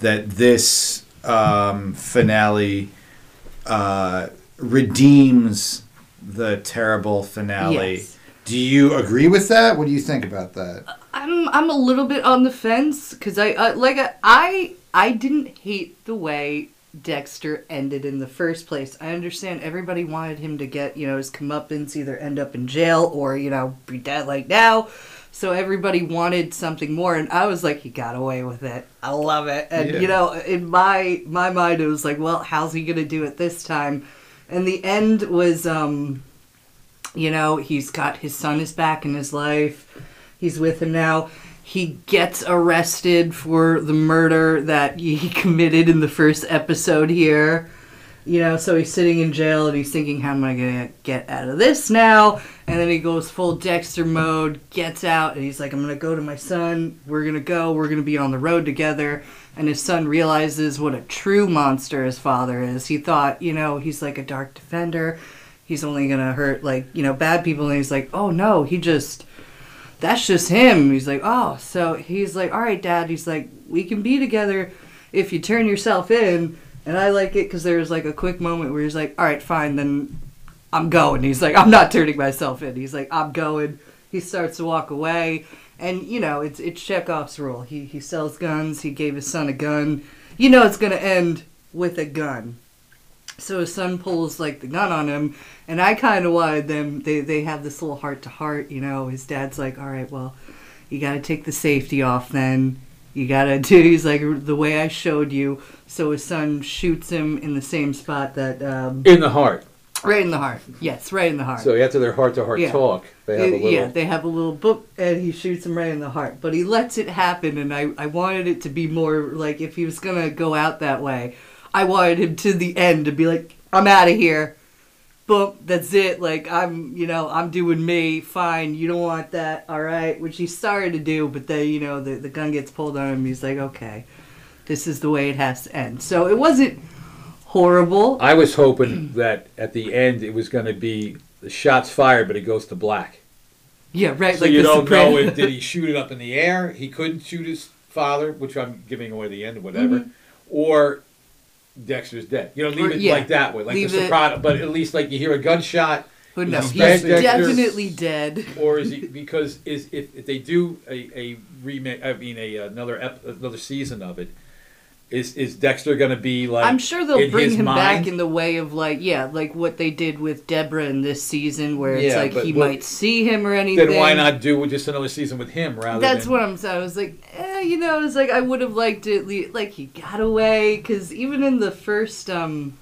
that this um, finale uh, redeems the terrible finale. Yes. Do you agree with that? What do you think about that? I'm I'm a little bit on the fence because I uh, like I I didn't hate the way Dexter ended in the first place. I understand everybody wanted him to get you know his comeuppance, either end up in jail or you know be dead like now. So everybody wanted something more, and I was like, he got away with it. I love it, and Yeah. you know, in my my mind, it was like, well, how's he gonna do it this time? And the end was, um, you know, he's got his son is back in his life. He's with him now. He gets arrested for the murder that he committed in the first episode here. You know, so he's sitting in jail and he's thinking, how am I going to get out of this now? And then he goes full Dexter mode, gets out, and he's like, I'm going to go to my son. We're going to go. We're going to be on the road together. And his son realizes what a true monster his father is. He thought, you know, he's like a dark defender. He's only going to hurt, like, you know, bad people. And he's like, oh no, he just that's just him. He's like, oh, so he's like, all right, dad. He's like, we can be together if you turn yourself in. And I like it because there's like a quick moment where he's like, all right, fine, then I'm going. He's like, I'm not turning myself in. He's like, I'm going. He starts to walk away. And, you know, it's it's Chekhov's rule. He, he sells guns. He gave his son a gun. You know it's going to end with a gun. So his son pulls like the gun on him, and I kind of wanted them. They they have this little heart to heart, you know. His dad's like, "All right, well, you got to take the safety off. Then you got to do." He's like, "The way I showed you." So his son shoots him in the same spot that um, In the heart. right in the heart. Yes, right in the heart. So after their heart to heart Yeah. talk, they have a little. Yeah, they have a little book, and he shoots him right in the heart. But he lets it happen, and I, I wanted it to be more like if he was gonna go out that way, I wanted him to the end to be like, I'm out of here. Boom, that's it. Like I'm, you know, I'm doing me. Fine, you don't want that. All right, which he started to do, but then you know the the gun gets pulled on him. He's like, okay, this is the way it has to end. So it wasn't horrible. I was hoping that at the end it was going to be the shots fired, but it goes to black. Yeah, right. So like you don't know if did he shoot it up in the air? He couldn't shoot his father, which I'm giving away the end or whatever, mm-hmm. or Dexter's dead. You know, leave. Or- it yeah. like that way, like Leave the it- Soprano. But at least like you hear a gunshot, Who knows? He's he's Dexter. definitely dead. or is he because is if, if they do a, a remake? I mean, a another ep, another season of it. Is is Dexter going to be like? I'm sure they'll in bring him back in the way of like yeah, like what they did with Debra in this season, where it's Yeah, like he what- might see him or anything. Then why not do just another season with him rather That's than? what I'm saying. I was like, eh, you know, I was like, I would have liked it. Like he got away because even in the first um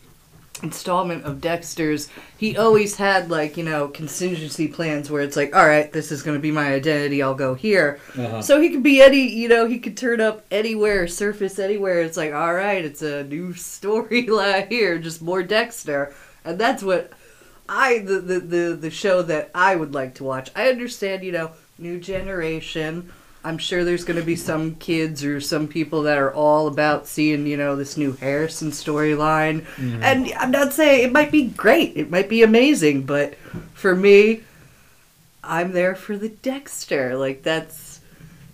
installment of Dexter's, he always had like you know contingency plans where it's like, all right, this is going to be my identity. I'll go here. Uh-huh. So he could be any, you know, he could turn up anywhere, surface anywhere. It's like, all right, it's a new storyline here, just more Dexter, and that's what I the, the the the show that I would like to watch. I understand, you know, new generation. I'm sure there's going to be some kids or some people that are all about seeing, you know, this new Harrison storyline. Mm-hmm. And I'm not saying it might be great, it might be amazing, but for me, I'm there for the Dexter. Like that's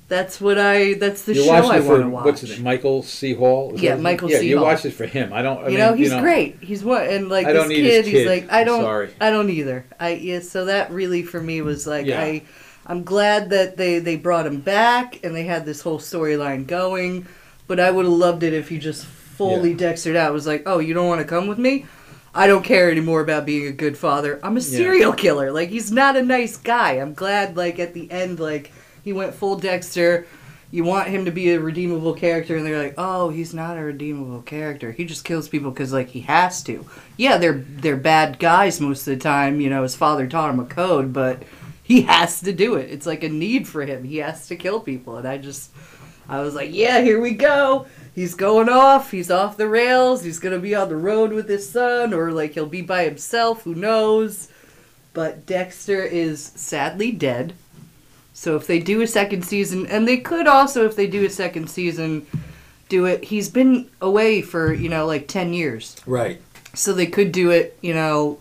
that's what I that's the you show I want to watch. what's it? Michael C. Hall. Is Yeah, Michael name? C. Yeah, you Hall. watched it for him. I don't. I you mean, know, he's you know, great. He's what and like this kid, his he's like I don't sorry. I don't either. I yeah, so that really for me was like Yeah. I I'm glad that they they brought him back and they had this whole storyline going. But I would have loved it if he just fully Yeah. Dextered out. Was like, oh, you don't want to come with me? I don't care anymore about being a good father. I'm a serial killer. Like he's not a nice guy. I'm glad like at the end like he went full Dexter. You want him to be a redeemable character, and they're like, "Oh, he's not a redeemable character. He just kills people because like he has to." Yeah, they're they're bad guys most of the time. You know, his father taught him a code, but he has to do it. It's like a need for him. He has to kill people, and I just, I was like, "Yeah, here we go." He's going off. He's off the rails. He's gonna be on the road with his son, or like he'll be by himself. Who knows? But Dexter is sadly dead. So if they do a second season, and they could also, if they do a second season, do it. He's been away for you know like ten years, Right. so they could do it. You know,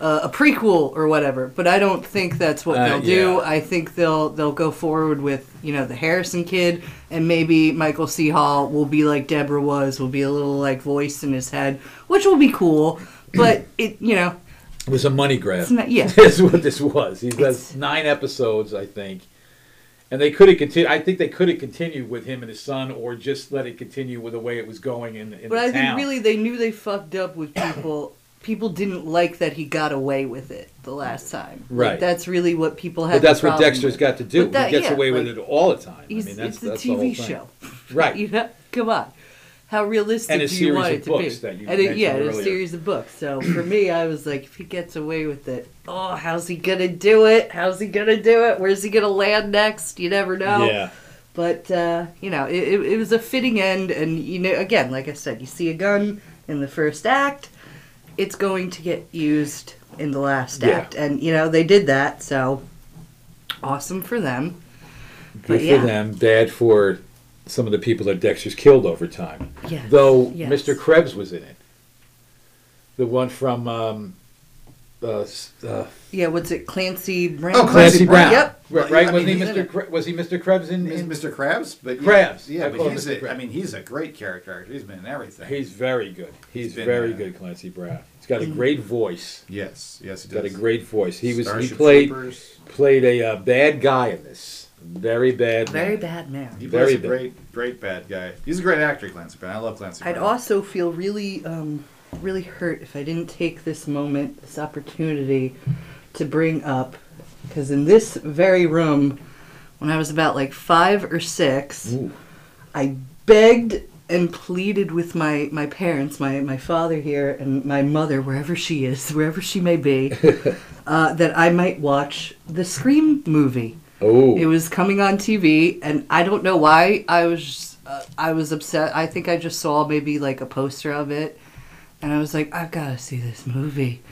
uh, a prequel or whatever. But I don't think that's what Uh, they'll do. yeah. I think they'll they'll go forward with you know the Harrison kid, and maybe Michael C. Hall will be like Debra was, will be a little like voice in his head, which will be cool. But it you know It was a money grab. not yeah. That's what this was. He does nine episodes, I think. And they could have continued. I think they could have continued with him and his son, or just let it continue with the way it was going in, in But I think really they knew they fucked up with people. People didn't like that he got away with it the last time. Like, Right. that's really what people had. but that's the what Dexter's with. got to do. But that- he gets yeah, away with it all the time. I mean, that's, it's a that's the TV thing. show, Right. you know, come on. How realistic do you want it to books be? that you and it, yeah, and a series of books. So for me, I was like, if he gets away with it, oh, how's he gonna do it? How's he gonna do it? Where's he gonna land next? You never know. Yeah. But uh, you know, it, it, it was a fitting end, and you know, again, like I said, you see a gun in the first act, it's going to get used in the last Yeah. act, and you know they did that, so awesome for them. Good But for yeah. them. Bad for some of the people that Dexter's killed over time. Yes. Though yes. Mr. Krebs was in it. The one from um, uh, uh, Yeah, what's it, Clancy Brown? Oh, Clancy Brown. Yep. Right, right? I wasn't mean, he Mr. it. Kre- was he Mr. Krebs in, in Mr. Krabs, but Krabs. Yeah, I but he's Mr. a, Krabs. I mean, he's a great character. He's been in everything. He's very good. He's been, very uh, good, Clancy Brown. He's got a Mm. great voice. yes, yes, he He's got a great voice. He was Starship he played Troopers. played a uh, bad guy in this. Very bad. Very man. bad man. He Very plays a bad. great, great bad guy. He's a great actor, Clancy Brown. I love Clancy Brown. I'd Brown. also feel really, um, really hurt if I didn't take this moment, this opportunity, to bring up, because in this very room, when I was about like five or six, Ooh. I begged and pleaded with my, my parents, my, my father here, and my mother, wherever she is, wherever she may be, uh, that I might watch the Scream movie. Oh. It was coming on TV, and I don't know why I was uh, I was upset. I think I just saw maybe like a poster of it, and I was like, I've got to see this movie.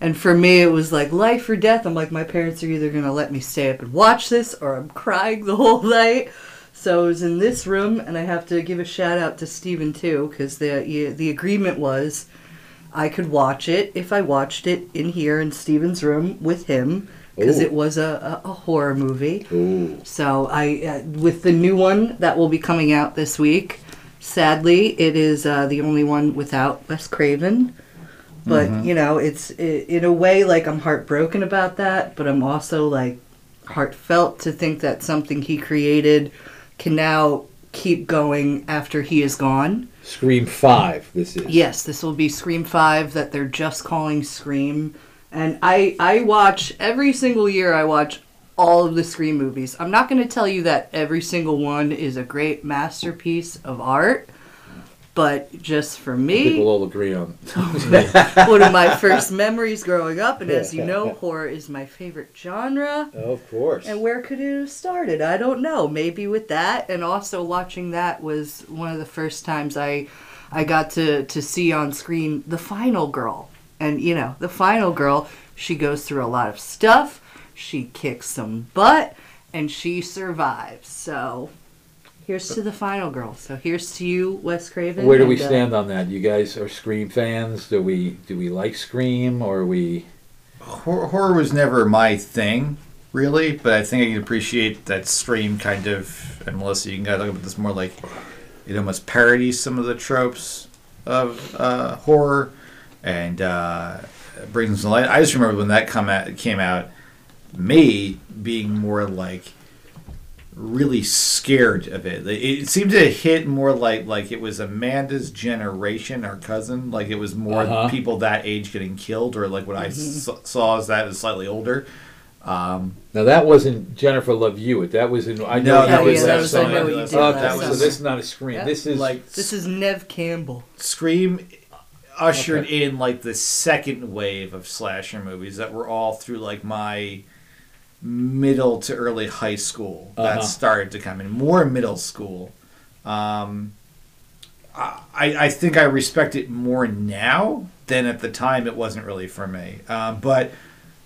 And for me, it was like life or death. I'm like, my parents are either gonna let me stay up and watch this, or I'm crying the whole night. So I was in this room, and I have to give a shout out to Steven too, because the the agreement was I could watch it if I watched it in here in Steven's room with him, because it was a, a, a horror movie. Ooh. So I, uh, with the new one that will be coming out this week, sadly, it is uh, the only one without Wes Craven. But you know, it's i in a way like I'm heartbroken about that, but I'm also like heartfelt to think that something he created can now keep going after he is gone. Scream Five. This is. Yes, this will be Scream 5 that they're just calling Scream. And I I watch every single year I watch all of the Scream movies. I'm not going to tell you that every single one is a great masterpiece of art, but just for me, we'll all agree on. one of my first memories growing up and as you know, horror is my favorite genre. of course. And where could it have started? I don't know. Maybe with that, and also watching that was one of the first times I, I got to to see on screen the final girl. And you know, the final girl, she goes through a lot of stuff. She kicks some butt, and she survives. So, here's to the final girl. So here's to you, Wes Craven. Where do we and, uh, stand on that? You guys are Scream fans. Do we do we like Scream or are we? Hor- horror was never my thing, really, but I think I can appreciate that Scream kind of. And Melissa, you can kind of look at this more like it almost parodies some of the tropes of uh, horror and uh, brings them to light. I just remember when that come out, came out. Me being more like really scared of it. It it seemed to hit more like like it was Amanda's generation, our cousin. Like it was more Uh-huh. people that age getting killed, or like what I s- saw as that is slightly older. Um, Now that wasn't Jennifer Love Hewitt. That was in. I No, know that was- that was I summer. Know What You Did so this is not a scream. Yeah. This is like This is Neve Campbell. Scream ushered Okay. in like the second wave of slasher movies that were all through like my middle to early high school Uh-huh. that started to come in more middle school. Um, I, I think I respect it more now than at the time it wasn't really for me. Um, but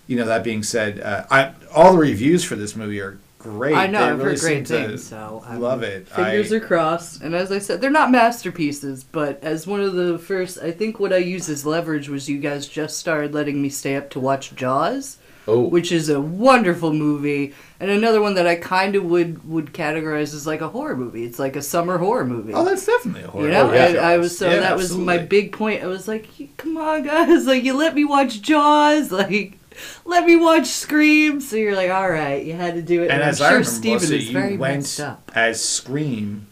you know that being said uh, I, all the reviews for this movie are great. I know, They I've really heard great things, so I'm- love it. Fingers I, are crossed. And as I said, they're not masterpieces, but as one of the first, I think what I used as leverage was you guys just started letting me stay up to watch Jaws, oh which is a wonderful movie, and another one that I kind of would would categorize as like a horror movie. It's like a summer horror movie. oh that's definitely a horror you know, Oh, yeah. and I was so Yeah, that was my big point. I was like, "Come on, guys! Like, you let me watch Jaws, like, let me watch Scream." So you're like, "All right, you had to do it." And I'm as sure I remember, Steven Melissa, is very went messed up. as Scream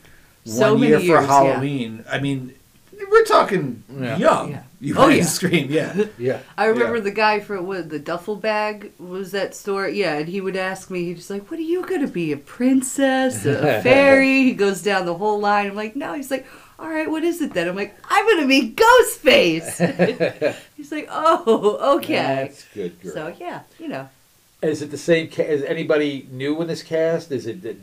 So one year for years, yeah. Halloween. I mean, we're talking Yeah. young. Yeah. You Oh, went yeah. Scream, yeah. yeah. I remember Yeah. the guy for what the duffel bag was that store. Yeah, and he would ask me, he's like, "What are you gonna be? A princess? A, a fairy?" He goes down the whole line. I'm like, "No." He's like, "All right, what is it then?" I'm like, "I'm gonna be Ghostface." he's like, "Oh, okay." That's good. Girl. So yeah, you know, is it the same? Ca- is anybody new in this cast? Is it?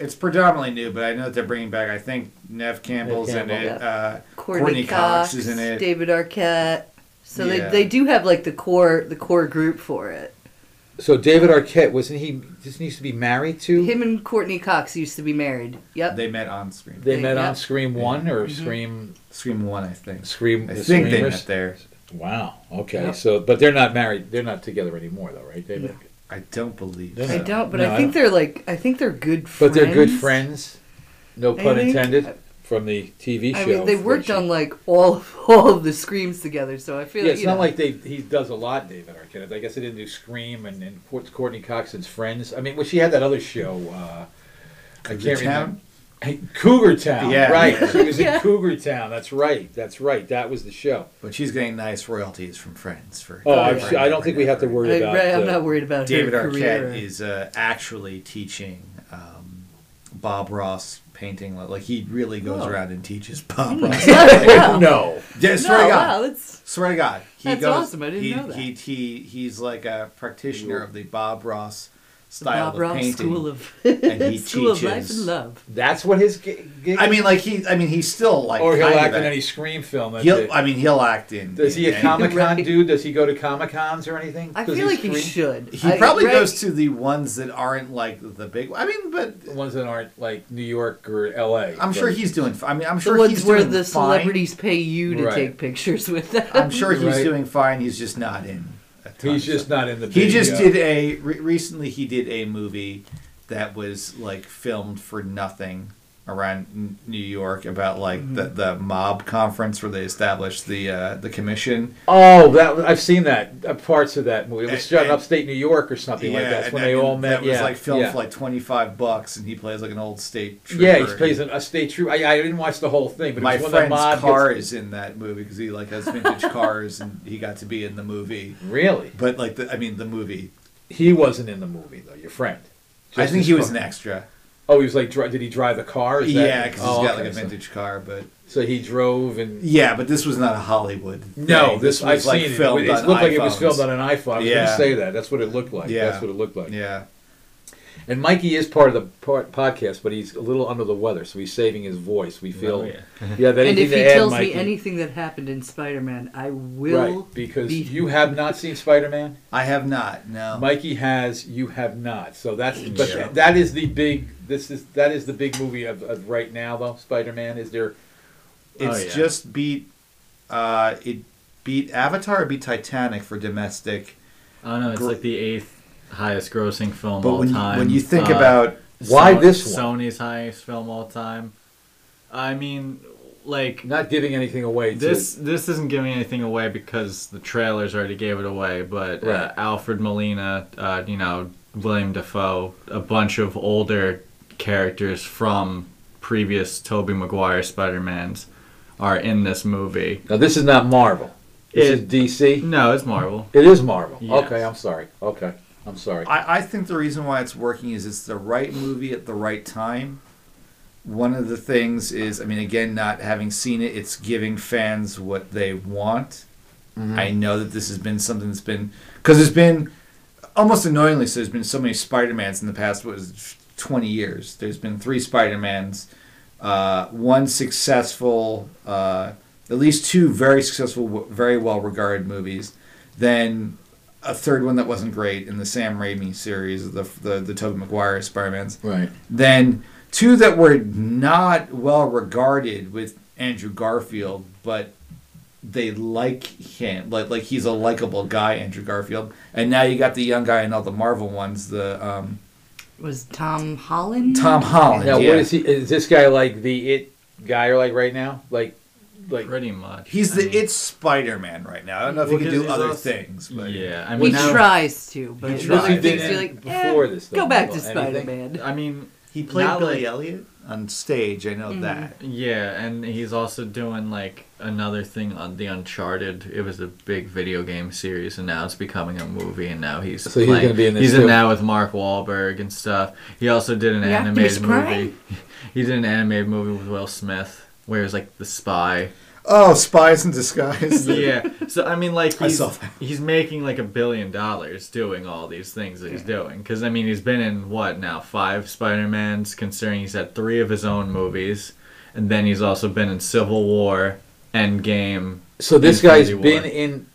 It's predominantly new, but I know that they're bringing back. I think Neve Campbell's Neve in it. Campbell. Uh, Courteney, Courteney Cox, Cox is in it. David Arquette. So Yeah. they they do have like the core the core group for it. So David Arquette wasn't he? Just used to be married to. Him and Courteney Cox used to be married. Yep. they met on Scream. They met Yeah. on Scream One or Mhm. Scream Scream one, I think. Scream. I the think they Screamers? met there. Wow. Okay. Yep. So, but they're not married. They're not together anymore, though, right? David. No. I don't believe. They're I so. don't, but No, I I think don't- they're like I think they're good friends. But they're good friends. No I pun think- intended. From the TV show. I mean, they worked which- on like all all of the screams together, so I feel Yeah, like it's you not know, like they he does a lot, David Arquette. I guess they didn't do Scream and, and Court- Courteney Coxon's Friends. I mean, well, she had that other show. Uh, I Cougar can't Town? remember. Hey, Cougar Town. Yeah. right. She was Yeah. in Cougar Town. That's right. That's right. That was the show. But she's getting nice royalties from Friends for. Oh, Oh, I'm sure, I don't think we have to worry I, about. I'm uh, not worried about David her career. Arquette is uh, actually teaching um, Bob Ross painting. Like he really goes Oh. around and teaches Bob Hmm. Ross. Wow. no. yeah, swear no, to God. wow, that's Swear to God, he That's goes. awesome, I didn't he, know that. He, he he's like a practitioner of the Bob Ross the style Bob of Ross painting. School of And he School of Life and Love. That's what his gi- gig. I mean, like he. I mean, he's still like. or he'll kind act of in a- any Scream film. That's He'll. it. I mean, he'll act in. Does he in a any- Comic Con Right. dude? Does he go to Comic Cons or anything? I Does feel like he scream? should. He I- probably Greg- goes to the ones that aren't like the big. I mean, but The ones that aren't like New York or L.A. I'm sure he's doing. I mean, I'm the sure ones he's where doing the fine. celebrities pay you to Right. take pictures with them. I'm sure he's Right. doing fine. He's just not in. A ton He's just stuff. not in the. He big, just did a re- recently. He did a movie that was like filmed for nothing around New York about like Mm-hmm. the the mob conference where they established the uh, the commission. Oh, that I've seen that uh, parts of that movie. It was shot in upstate New York or something like that. That's when they all met. That was yeah, like filmed yeah. for like twenty five bucks, and he plays like an old state. Trooper. yeah, he plays a, a state trooper. I, I didn't watch the whole thing, but My it was when the friend's mob car gets- is in that movie because he like has vintage cars, and he got to be in the movie. really. But like, the, I mean, the movie. He wasn't in the movie though. Your friend. I think he was an extra. Oh, he was like, dri- did he drive a car? Is that- Yeah, because Oh, he's got okay, like a so- vintage car, but So, he drove and. yeah, but this was not a Hollywood. No, thing. this, I've was like seen filmed it. It on looked like it was iPhones. filmed on an iPhone. I was going Yeah. to say that. That's what it looked like. Yeah. That's what it looked like. Yeah, And Mikey is part of the part, podcast, but he's a little under the weather, so he's saving his voice. We oh, feel. Oh, yeah. You have and anything if he to add, tells Mikey? me anything that happened in Spider-Man, I will. right, because be- you have not seen Spider Man. I have not. No, Mikey has, you have not. So that's but Yeah. that is the big. This is that is the big movie of, of right now though. Spider Man is there. it's Oh, yeah. just beat. Uh, it beat Avatar. Or beat Titanic for domestic. Oh no, it's Gr- like the eighth highest grossing film But all when you, time. when you think Uh, about Why this one? Sony's highest film all time. I mean, like Not giving anything away. To, this this isn't giving anything away because the trailers already gave it away. But uh, Alfred Molina, uh, you know William Dafoe, a bunch of older characters from previous Tobey Maguire Spider Mans are in this movie. now this is not Marvel. This It- is DC. No, it's Marvel. It is Marvel. Yes. Okay, I'm sorry. Okay, I'm sorry. I, I think the reason why it's working is it's the right movie at the right time. One of the things is, I mean, again, not having seen it, it's giving fans what they want. Mm-hmm. I know that this has been something that's been because there's been almost annoyingly so. There's been so many Spider-Mans in the past what was 20 years. There's been three Spider-Mans, uh, one successful, uh, at least two very successful, very well regarded movies. Then a third one that wasn't great in the Sam Raimi series, the the the Tobey Maguire Spider-Mans. right. Then two that were not well regarded with Andrew Garfield, but they like him, like like he's a likable guy, Andrew Garfield. And now you got the young guy in all the Marvel ones, the um, Was Tom Holland? Tom Holland. Now, yeah. what is he? Is this guy like the it guy or like right now? Like, like Pretty much. He's I the mean, it's Spider Man right now. I don't know if Well, he can 'cause do other also- things, but Yeah, I He mean, now- tries to, but He other tries. things He you're did like, eh, this, though, Go back to? Spider Man. I mean, he played Billy like- Elliot on stage. I know Mm. that. Yeah, and he's also doing like another thing on the Uncharted. It was a big video game series, and now it's becoming a movie. And now he's So he's playing- gonna be in this He's too? in now with Mark Wahlberg and stuff. He also did an The actor's animated movie. crying? he did an animated movie with Will Smith, where he was like the spy. Oh, Spies in Disguise. yeah. So I mean, like I he's saw that. he's making like a billion dollars doing all these things that he's doing. Because I mean, he's been in what now five Spider Mans, considering he's had three of his own movies, and then he's also been in Civil War, Endgame. so this Infinity guy's War. been in.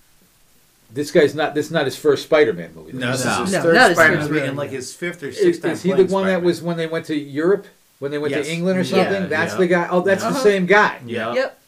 This guy's not. This is not his first Spider-Man movie. No, this No. is his No, third not his Spider-Man movie movie. and like his fifth or Is, sixth time is he the one that Spider-Man. was when they went to Europe? When they went Yes. to England or Yeah, something? That's yeah. the guy. Oh, that's Uh-huh. the same guy. Yeah. Yep.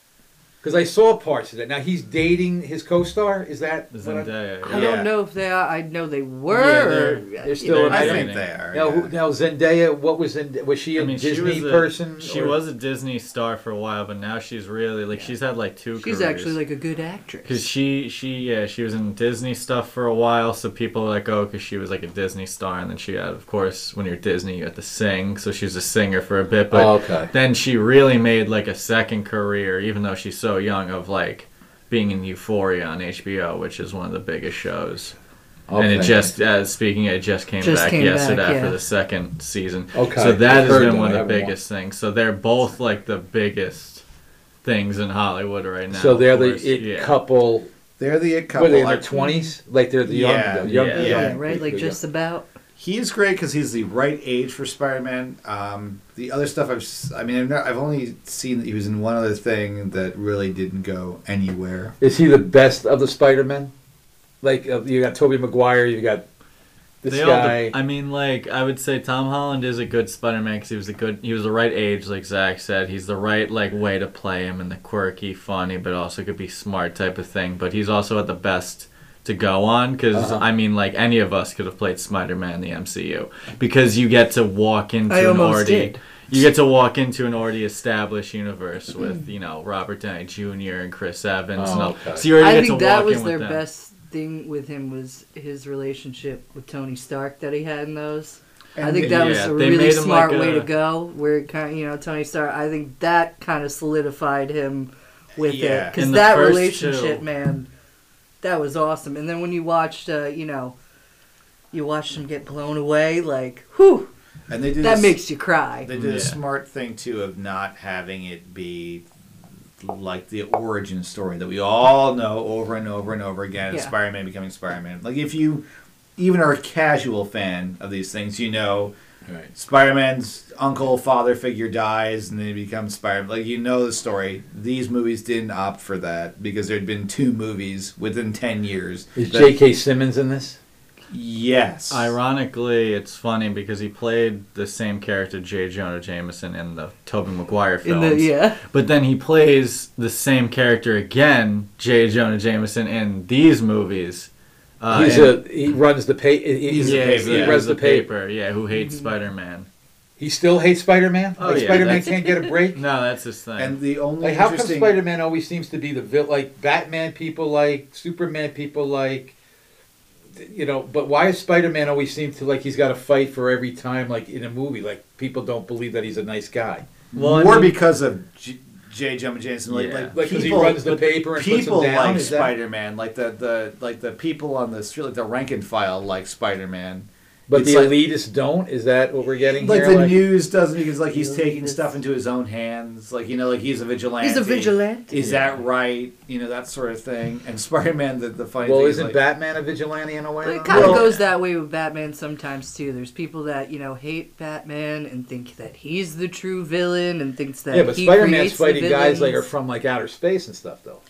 Because I saw parts of that. Now he's dating his co-star. Is that? what I- Zendaya. I Yeah. don't know if they are. I know they were. Yeah, they're- they're still know, in I think they are. Now, yeah. now Zendaya, what was Zendaya? Was she a I mean, Disney was a- person? She or- was a Disney star for a while, but now she's really like she's had like two. She's careers. actually like a good actress. Because she, she, yeah, she was in Disney stuff for a while, so people were like, oh, because she was like a Disney star, and then she had, of course, when you're Disney, you have to sing, so she was a singer for a bit, but Oh, okay. then she really made like a second career, even though she's so young, of like being in Euphoria on HBO, which is one of the biggest shows. And it just, uh, speaking, it just came Just back came back, yesterday yeah. for the second season. Okay. So that I've has been one of the haven't biggest things. So they're both like the biggest things in Hollywood right now. So they're the it yeah. couple. They're the it What couple. are they in their twenties? Like they're the young, Yeah, the young, yeah, the yeah, young right? Like people, just about. He's great because he's the right age for Spider-Man. Um, the other stuff I've, I mean, I've, not, I've only seen that he was in one other thing that really didn't go anywhere. Is he the best of the Spider-Men? Like uh, you got Tobey Maguire, you got this They guy. de- I mean, like I would say, Tom Holland is a good Spider-Man because he was a good. He was the right age, like Zach said. He's the right like way to play him, and the quirky, funny, but also could be smart type of thing. But he's also at the best to go on because Uh-huh. I mean, like any of us could have played Spider-Man in the MCU because you get to walk into I an already. did. You get to walk into an already established universe with you know Robert Downey Jr. and Chris Evans. Oh, and all. okay. So you already I get think to that walk was in their with them. best thing with him was his relationship with Tony Stark that he had in those. I think the- that was a really smart like way a- to go. Where kind of, you know Tony Stark, I think that kind of solidified him with Yeah. it because that relationship, two- man, that was awesome. And then when you watched, uh, you know, you watched him get blown away, like, whew, And they did that this- makes you cry. They did Yeah. a smart thing too of not having it be like the origin story that we all know over and over and over again. Yeah. Spider-Man becoming Spider-Man. Like if you even are a casual fan of these things, you know Right. Spider-Man's uncle, father figure dies, and then he becomes Spider. Man like you know the story. These movies didn't opt for that because there had been two movies within ten years. Is that- J.K. Simmons in this? Yes. Ironically, it's funny because he played the same character, J. Jonah Jameson, in the Tobey Maguire In films. the yeah, But then he plays the same character again, J. Jonah Jameson, in these movies. Uh, he's a he runs the pay. he- He's he, a yeah, paper, he yeah. runs the the paper. paper. Yeah, who hates Mhm. Spider-Man. He still hates Spider Man. Oh, like yeah, Spider Man can't get a break. No, that's his thing. And the only Like, how come Spider Man always seems to be the vil- like Batman people like Superman people like, you know? But why does Spider Man always seem to like he's got to fight for every time like in a movie? Like people don't believe that he's a nice guy. Well, I mean- because of J. J. Jonah Jameson, like, Yeah. like, Like 'cause he runs the paper and puts people like Spider Man, like the, the like the people on the street, like the rank and file, like Spider Man. But It's the like- elitists don't. Is that what we're getting Like here? the news doesn't because like he's taking stuff into his own hands. Like you know, like he's a vigilante. He's a vigilante. Is Yeah. that right? You know that sort of thing. And Spider Man, the the funny well, thing isn't is like, Batman a vigilante in a way? But it kind of Well- goes that way with Batman sometimes too. There's people that you know hate Batman and think that he's the true villain and thinks that yeah, but Spider Man's fighting guys like are from like outer space and stuff though.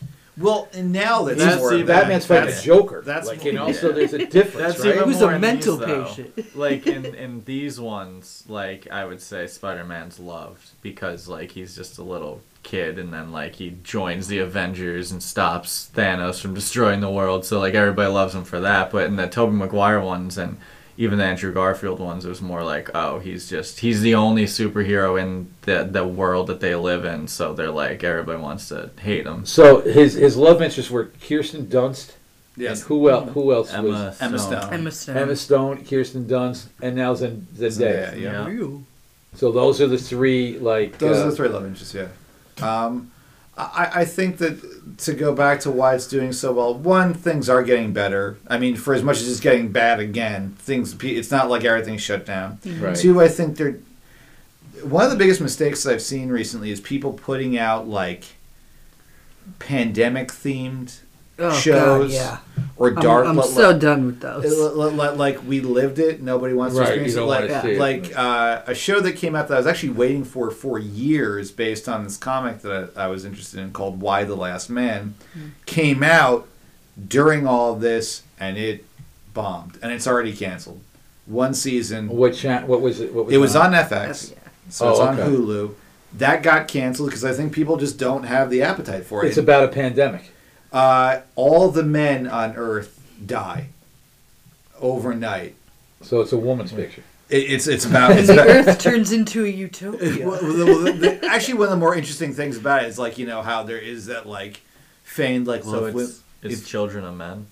Well, and now that's, That's more even- Batman's fighting that's- a Joker. that's like you more- know, so there's a difference, That's right? even Who's more a mental these, though. patient. like in in these ones, like I would say Spider Man's loved because like he's just a little kid and then like he joins the Avengers and stops Thanos from destroying the world. So like everybody loves him for that. But in the Tobey Maguire ones and even the Andrew Garfield ones, it was more like, oh, he's just he's the only superhero in the the world that they live in. So they're like everybody wants to hate him. So his his love interests were Kirsten Dunst. Yes. And who else? Who else Emma was Emma Stone. Stone. Emma Stone. Emma Stone, Kirsten Dunst, and now Zen- Zendaya. Zendaya, yeah. Yeah. So those are the three. Like Those uh, are the three love interests, yeah. Um, I, I think that to go back to why it's doing so well, one, things are getting better. I mean, for as much as it's getting bad again, things it's not like everything's shut down. Mm-hmm. Right. Two, I think they're one of the biggest mistakes I've seen recently is people putting out like pandemic themed oh, shows God, yeah. or I'm, dark. I'm li- so done with those. li- li- li- like we lived it. Nobody wants to experience you don't it. Like, wanna see it. like uh, a show that came out that I was actually waiting for for years, based on this comic that I, I was interested in called "Y: The Last Man," came out during all of this, and it bombed, and it's already canceled. One season. what cha- What was it? What was It was on That's- FX, yeah. so it's Oh, on okay. Hulu. That got canceled because I think people just don't have the appetite for it. It's about a pandemic. Uh, all the men on Earth die overnight. So it's a woman's picture. It, it's it's about it's the about. Earth turns into a utopia. Well, the- well, the- the- actually, one of the more interesting things about it is like you know how there is that like feigned like So love it's with it's if- children of men,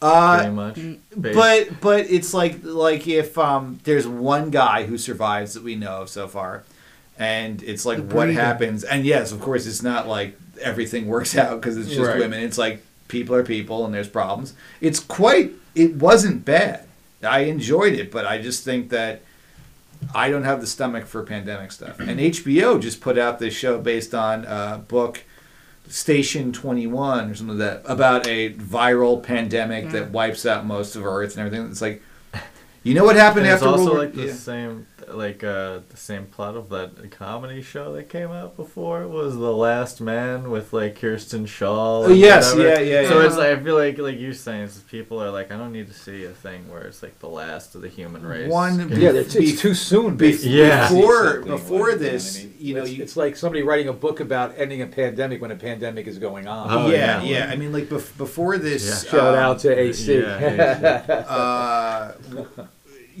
uh, pretty much. based- but but it's like like if um there's one guy who survives that we know of so far, and it's like what happens and yes of course it's not like everything works out because it's just Right. women it's like people are people and there's problems it's quite it wasn't bad I enjoyed it but I just think that I don't have the stomach for pandemic stuff and HBO just put out this show based on a book Station 21 or something like that about a viral pandemic that mm. wipes out most of Earth and everything. It's like, you know what happened And it's after also World War the yeah. same, like uh, the same plot of that comedy show that came out before was The Last Man with like Kristen Schaal. Oh, yes, whatever. yeah, yeah, So yeah. it's like I feel like like you're saying, it's people are like, I don't need to see a thing where it's like the last of the human race. One- Yeah, it's, it's too soon. Be- Yeah. Before before this, you know, it's, you, it's like somebody writing a book about ending a pandemic when a pandemic is going on. Oh, yeah, yeah. yeah, I mean, like bef- before this, Yeah. Shout um, out to AC. yeah, uh,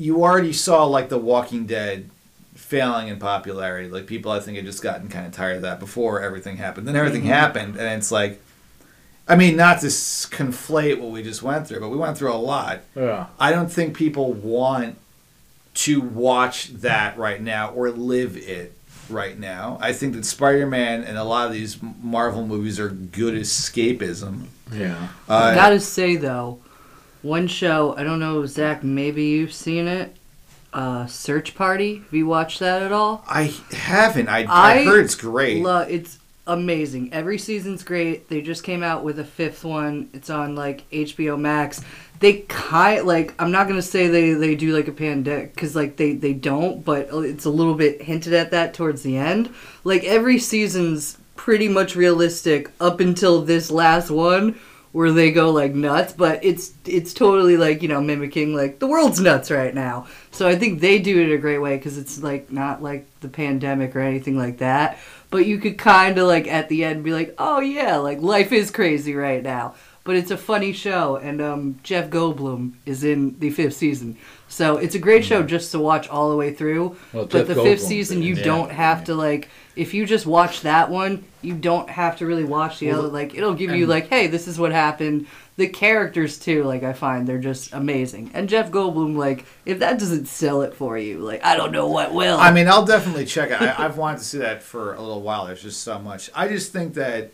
you already saw like The Walking Dead failing in popularity. Like people, I think, had just gotten kind of tired of that before everything happened. Then everything happened, and it's like, I mean, not to s- conflate what we just went through, but we went through a lot. yeah. I don't think people want to watch that right now or live it right now. I think that Spider-Man and a lot of these Marvel movies are good escapism. Yeah. Uh, Gotta say though, one show I don't know Zach. Maybe you've seen it. Uh, Search Party. Have you watched that at all? I haven't. I, I, I heard it's great. Lo- it's amazing. Every season's great. They just came out with a fifth one. It's on like HBO Max. They kind like I'm not gonna say they they do like a pandemic because like they they don't, but it's a little bit hinted at that towards the end. Like every season's pretty much realistic up until this last one where they go like nuts but it's it's totally like you know mimicking like the world's nuts right now so i think they do it a great way because it's like not like the pandemic or anything like that but you could kind of like at the end be like oh yeah like life is crazy right now but it's a funny show, and um, Jeff Goldblum is in the fifth season. So it's a great show just to watch all the way through. Well, but Jeff the fifth Goldblum's season, you. Yeah. don't have to like. If you just watch that one, you don't have to really watch the Well, other. Like it'll give you like, hey, this is what happened. The characters too, like I find they're just amazing. And Jeff Goldblum, like if that doesn't sell it for you, like I don't know what will. I mean, I'll definitely check it. I, I've wanted to see that for a little while. There's just so much. I just think that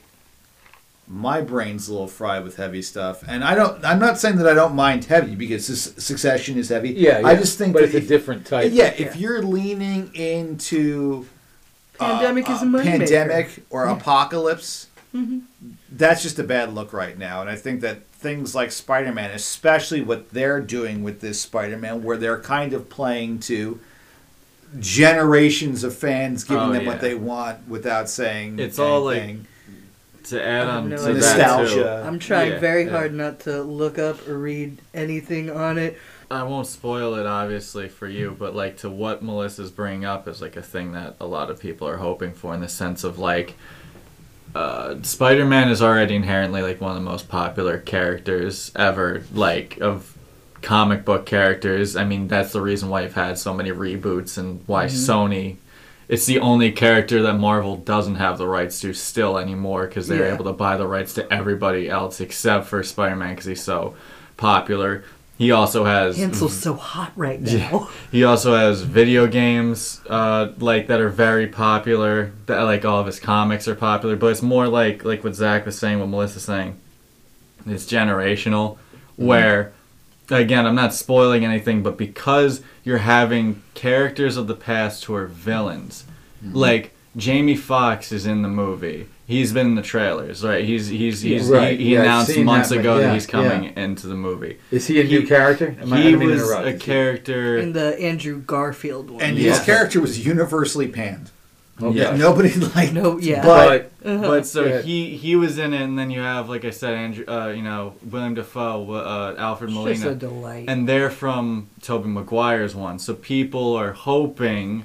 my brain's a little fried with heavy stuff, and I don't. I'm not saying that I don't mind heavy because this Succession is heavy. Yeah, I just think but that it's a different type. Yeah, if you're leaning into Pandemic uh, is a moneymaker. pandemic or apocalypse, that's just a bad look right now. And I think that things like Spider-Man, especially what they're doing with this Spider-Man, where they're kind of playing to generations of fans, giving Oh, them yeah. what they want without saying It's all, like. To add on no to idea. that Nostalgia. too. I'm trying Yeah, very yeah. hard not to look up or read anything on it. I won't spoil it obviously for you, but like to what Melissa's bringing up is like a thing that a lot of people are hoping for in the sense of like uh, Spider-Man is already inherently like one of the most popular characters ever, like of comic book characters. I mean, that's the reason why you've had so many reboots and why Sony. It's the only character that Marvel doesn't have the rights to still anymore because they're Yeah. able to buy the rights to everybody else except for Spider-Man because he's so popular. He also has Hansel's so hot right now. he also has video games, uh, like that are very popular. That like all of his comics are popular, but it's more like like what Zach was saying, what Melissa's saying. It's generational, where again, I'm not spoiling anything, but because you're having characters of the past who are villains, like Jamie Foxx is in the movie. He's been in the trailers, right? He's he's he's Right, he, he yeah, announced months that, ago yeah, that he's coming yeah. into the movie. Is he a new character? Am I- I he didn't mean to was interrupt. a Is he- character. In the Andrew Garfield one. and Yeah. his character was universally panned. Okay. Yeah. Nobody liked. No, yeah. But Uh-huh. But so he he was in it, and then you have, like I said, Andrew, uh, you know, William Dafoe, uh, Alfred It's a Molina, delight. and they're from Tobey Maguire's one. So people are hoping,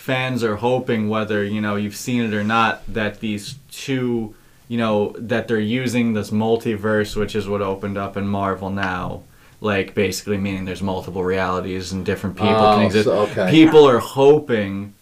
fans are hoping, whether you know you've seen it or not, that these two, you know, that they're using this multiverse, which is what opened up in Marvel now. Like basically meaning there's multiple realities and different people Oh, can exist. so- okay. People are hoping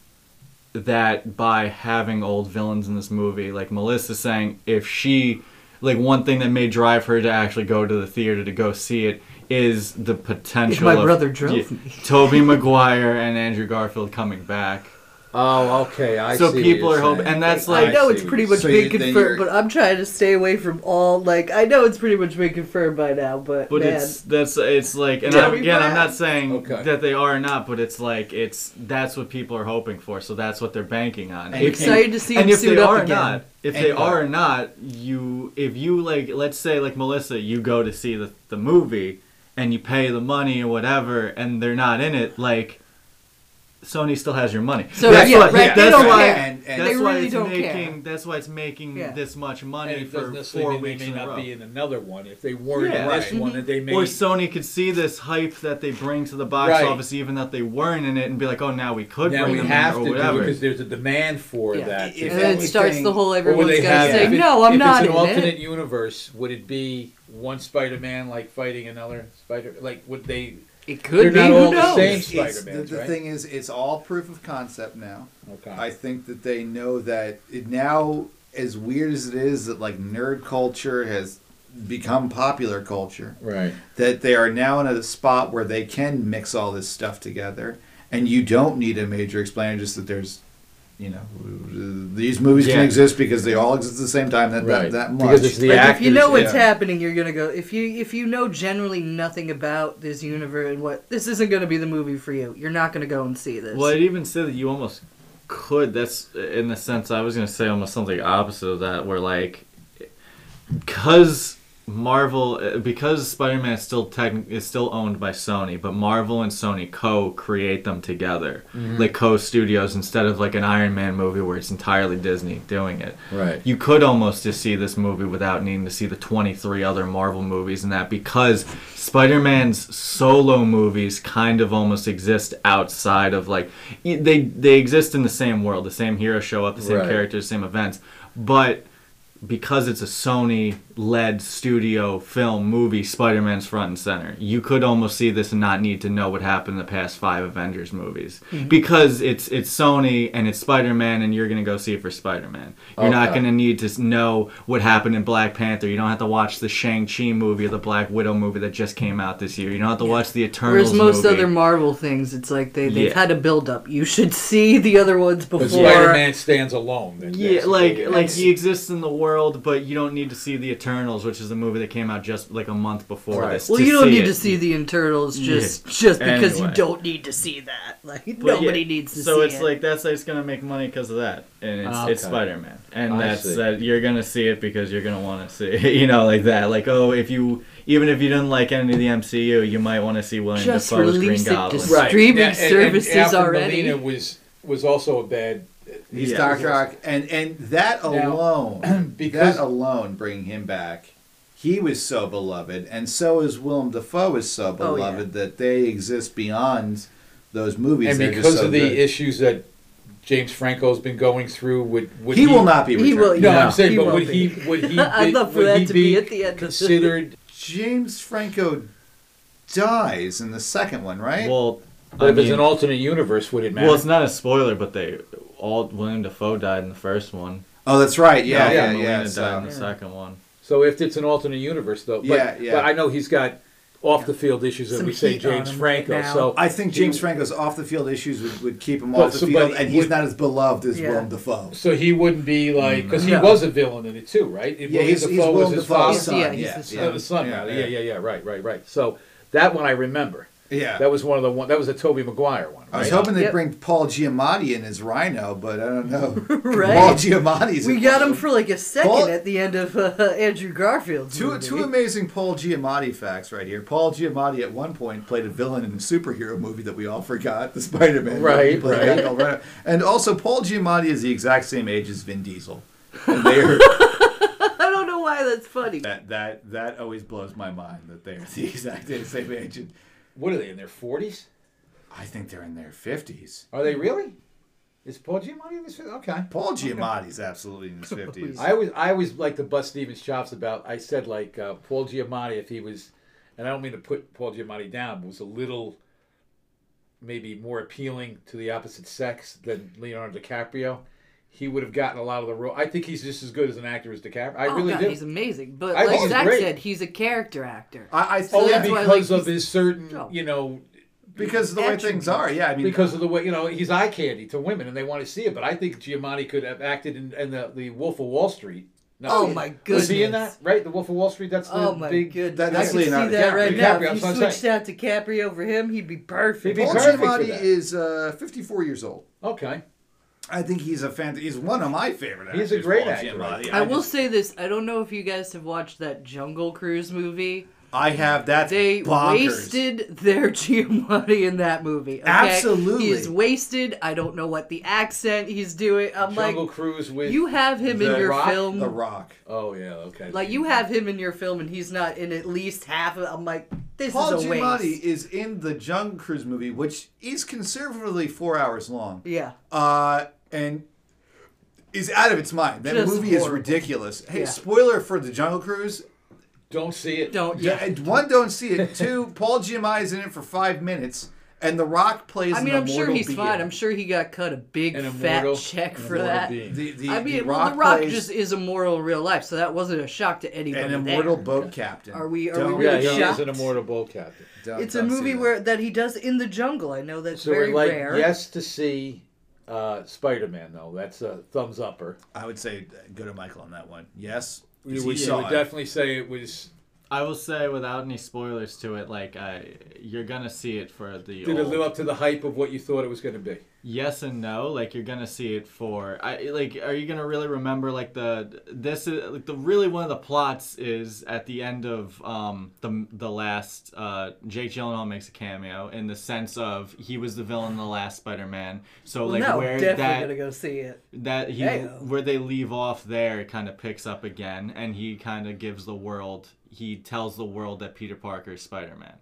that by having old villains in this movie, like Melissa saying, if she, like one thing that may drive her to actually go to the theater to go see it is the potential. my of, brother drove yeah, me. Tobey Maguire and Andrew Garfield coming back. Oh, okay. I so see what people you're are hoping, and that's like I know see it's pretty much So been confirmed, you're- but I'm trying to stay away from all like I know it's pretty much been confirmed by now, but, But man, it's that's it's like, and I'm, again, I'm not saying Okay. that they are or not, but it's like it's that's what people are hoping for. So that's what they're banking on. And- excited to see and him if suit they up are again. not, if And- they are or not, you if you like, let's say like Melissa, you go to see the the movie and you pay the money or whatever, and they're not in it, like. Sony still has your money. So, that's yeah, why, right, they That's don't why. care. And- and- that's They why really it's don't making. care. That's why it's making Yeah. this much money it for doesn't necessarily four mean weeks they in may a not row. be in another one. If they weren't Yeah. in this Right. one, that they may. Or Sony could see this hype that they bring to the box Right. office, even that they weren't in it, and be like, "Oh, now we could now bring we them have in to or do whatever." because there's a demand for Yeah. that. If and then it anything- starts the whole Or would everyone's they gonna have- say, if "No, I'm if not it's an alternate universe, would it be one Spider-Man like fighting another Spider? Like would they? It could They're be. not Who all the knows? same. It's- it's- Spider-Mans, the, the right? thing is, it's all proof of concept now. Okay. I think that they know that it now, as weird as it is, that like nerd culture has become popular culture. right. That they are now in a spot where they can mix all this stuff together, and you don't need a major explainer. Just that there's, you know, these movies can exist because they all exist at the same time. That Right. that, that much. Because it's the Like, actors. if you know what's yeah. happening, you're gonna go. If you if you know generally nothing about this universe and what this isn't gonna be the movie for you, you're not gonna go and see this. Well, I'd even say that you almost could. That's in the sense I was gonna say almost something opposite of that, where like, because Marvel, uh, because Spider-Man is still techn- is still owned by Sony, but Marvel and Sony co-create them together, like co-studios instead of like an Iron Man movie where it's entirely Disney doing it. Right. You could almost just see this movie without needing to see the 23 other Marvel movies and that because Spider-Man's solo movies kind of almost exist outside of like they they exist in the same world, the same heroes show up, the same Right. characters, same events, but because it's a Sony led studio film movie, Spider Man's front and center. You could almost see this and not need to know what happened in the past five Avengers movies mm-hmm. because it's it's Sony and it's Spider Man, and you're gonna go see it for Spider Man. You're not gonna need to know what happened in Black Panther. You don't have to watch the Shang Chi movie or the Black Widow movie that just came out this year. You don't have to watch the Eternals Whereas most movie. other Marvel things, it's like they they've Yeah. had a build up. You should see the other ones But before. Spider-Man stands alone. Yeah, basically. like like he exists in the world, but you don't need to see the Eternals, which is a movie that came out just like a month before Right. this. well, you don't need it. to see the Eternals Yeah. just just because Anyway. you don't need to see that. Like But nobody yeah, needs to so see it's it. like that's like, it's gonna make money because of that, and it's Okay. it's Spider Man, and I that's see. that you're gonna see it because you're gonna want to see, it, you know, like that. Like oh, if you even if you didn't like any of the MCU, you might want to see William Just Dafoe's Green release it to Goblin. s- streaming services Alfred already. Molina was was also a bad. He's Yeah. Doctor Ock, and and that Now, alone, because- that alone, bringing him back, he was so beloved, and so is Willem Dafoe is so Oh, yeah. beloved that they exist beyond those movies. and They're because so of the good. issues that James Franco's been going through, would would he, will not be He returned. will- No, Yeah, I'm saying, he but won't would he would he? I'd be- love for that to be be at the end considered? James Franco dies in the second one, right? Well, But I if it's an alternate universe, would it matter? well, it's not a spoiler, but they all William Dafoe died in the first one. oh, that's right. Yeah, Yeah, yeah, Alfred yeah. Molina so- died in the second one. so if it's an alternate universe, though, but, Yeah, yeah. but I know he's got off the field issues, as we say, James Franco. right so I think he- James Franco's off the field issues would, would keep him But off the so- field, and he's would- not as beloved as Yeah. Willem Dafoe. So he wouldn't be like mm. because he No. was a villain in it too, right? If Yeah, Willem he's, he's Dafoe was Willem his Dafoe's father. son. Yeah, yeah, his yeah. The son, yeah, rather. Yeah, yeah, yeah. Right, right, right. So that one I remember. Yeah. That was one of the one. That was a Tobey Maguire one. I was hoping they'd Yep. bring Paul Giamatti in as Rhino, but I don't know. Right. Paul Giamatti's we got him for like a second Paul- at the end of uh, Andrew Garfield's Two, movie. two amazing Paul Giamatti facts right here. Paul Giamatti at one point played a villain in a superhero movie that we all forgot, the Spider-Man. movie. Right, He played a right. guy called Rhino. And also, Paul Giamatti is the exact same age as Vin Diesel. And they are, I don't know why that's funny. that that that always blows my mind that they're the exact same age. And What are they in their forties? I think they're in their fifties. Are they really? Is Paul Giamatti in this? Okay. Paul Giamatti's absolutely in his fifties. I always, I always like to bust Stevens' chops about. I said like uh, Paul Giamatti, if he was, and I don't mean to put Paul Giamatti down, but was a little, maybe more appealing to the opposite sex than Leonardo DiCaprio, he would have gotten a lot of the role. I think he's just as good as an actor as DiCaprio. I oh really God, do. he's amazing. But I like Zach great. said, he's a character actor. I, I So Only think that's why, because like, of he's- his certain, Oh. you know, because of the way things are. Yeah, I mean, because of the way you know he's eye candy to women and they want to see it. But I think Giamatti could have acted in, in the the Wolf of Wall Street. No, Oh, my goodness! Was he in that? Right, the Wolf of Wall Street. That's the Oh my big. goodness! that- that's I can see Leonardo that right DiCaprio. now. DiCaprio, If that's what you I'm switched out DiCaprio over him, he'd be perfect. He'd be Paul perfect Giamatti that. is uh, 54 years old. Okay. I think he's a fan. He's one of my favorite actors. He's a great Paul actor, Giamatti. I will just- say this: I don't know if you guys have watched that Jungle Cruise movie. I have that. They bonkers. wasted their Giamatti in that movie. Okay? Absolutely. he is wasted. I don't know what the accent he's doing. I'm Jungle like, Cruise with you have him in your Rock? film. The Rock. Oh yeah. Okay. Like you have him in your film, and he's not in at least half of. I'm like, this Paul is a Giamatti waste. is in the Jungle Cruise movie, which is conservatively four hours long. Yeah. Uh, and is out of its mind. That Just movie is horrible. ridiculous. Hey, Yeah. spoiler for the Jungle Cruise. Don't see it. Don't. Yeah. Yeah. One, don't see it. Two, Paul Giamatti is in it for five minutes, and The Rock plays. I mean, an I'm sure immortal he's being. fine. I'm sure he got cut a big An fat immortal- check an for immortal that. being. The, the, I mean, the well, Rock The Rock plays just is immortal in real life, so that wasn't a shock to anybody. an immortal there. boat captain. Are we- are we Don't- Yeah, really he is shocked? an immortal boat captain. don't- It's a don't see movie that. where that he does in the jungle. I know that's So very we're like rare. yes to see uh, Spider-Man though. That's a thumbs upper. I would say uh, go to Michael on that one. Yes. We 'cause would, we saw would it. definitely say it was. I will say without any spoilers to it, like I, you're gonna see it for the Did it old- live up to the hype of what you thought it was going to be? Yes and no like you're gonna see it for i like are you gonna really remember like the this is like the really one of the plots is at the end of um the the last uh jake gyllenhaal makes a cameo in the sense of he was the villain in the last spider-man so like no, where definitely that gonna go see it. that he Heyo. where they leave off there kind of picks up again and he kind of gives the world he tells the world that peter parker is spider-man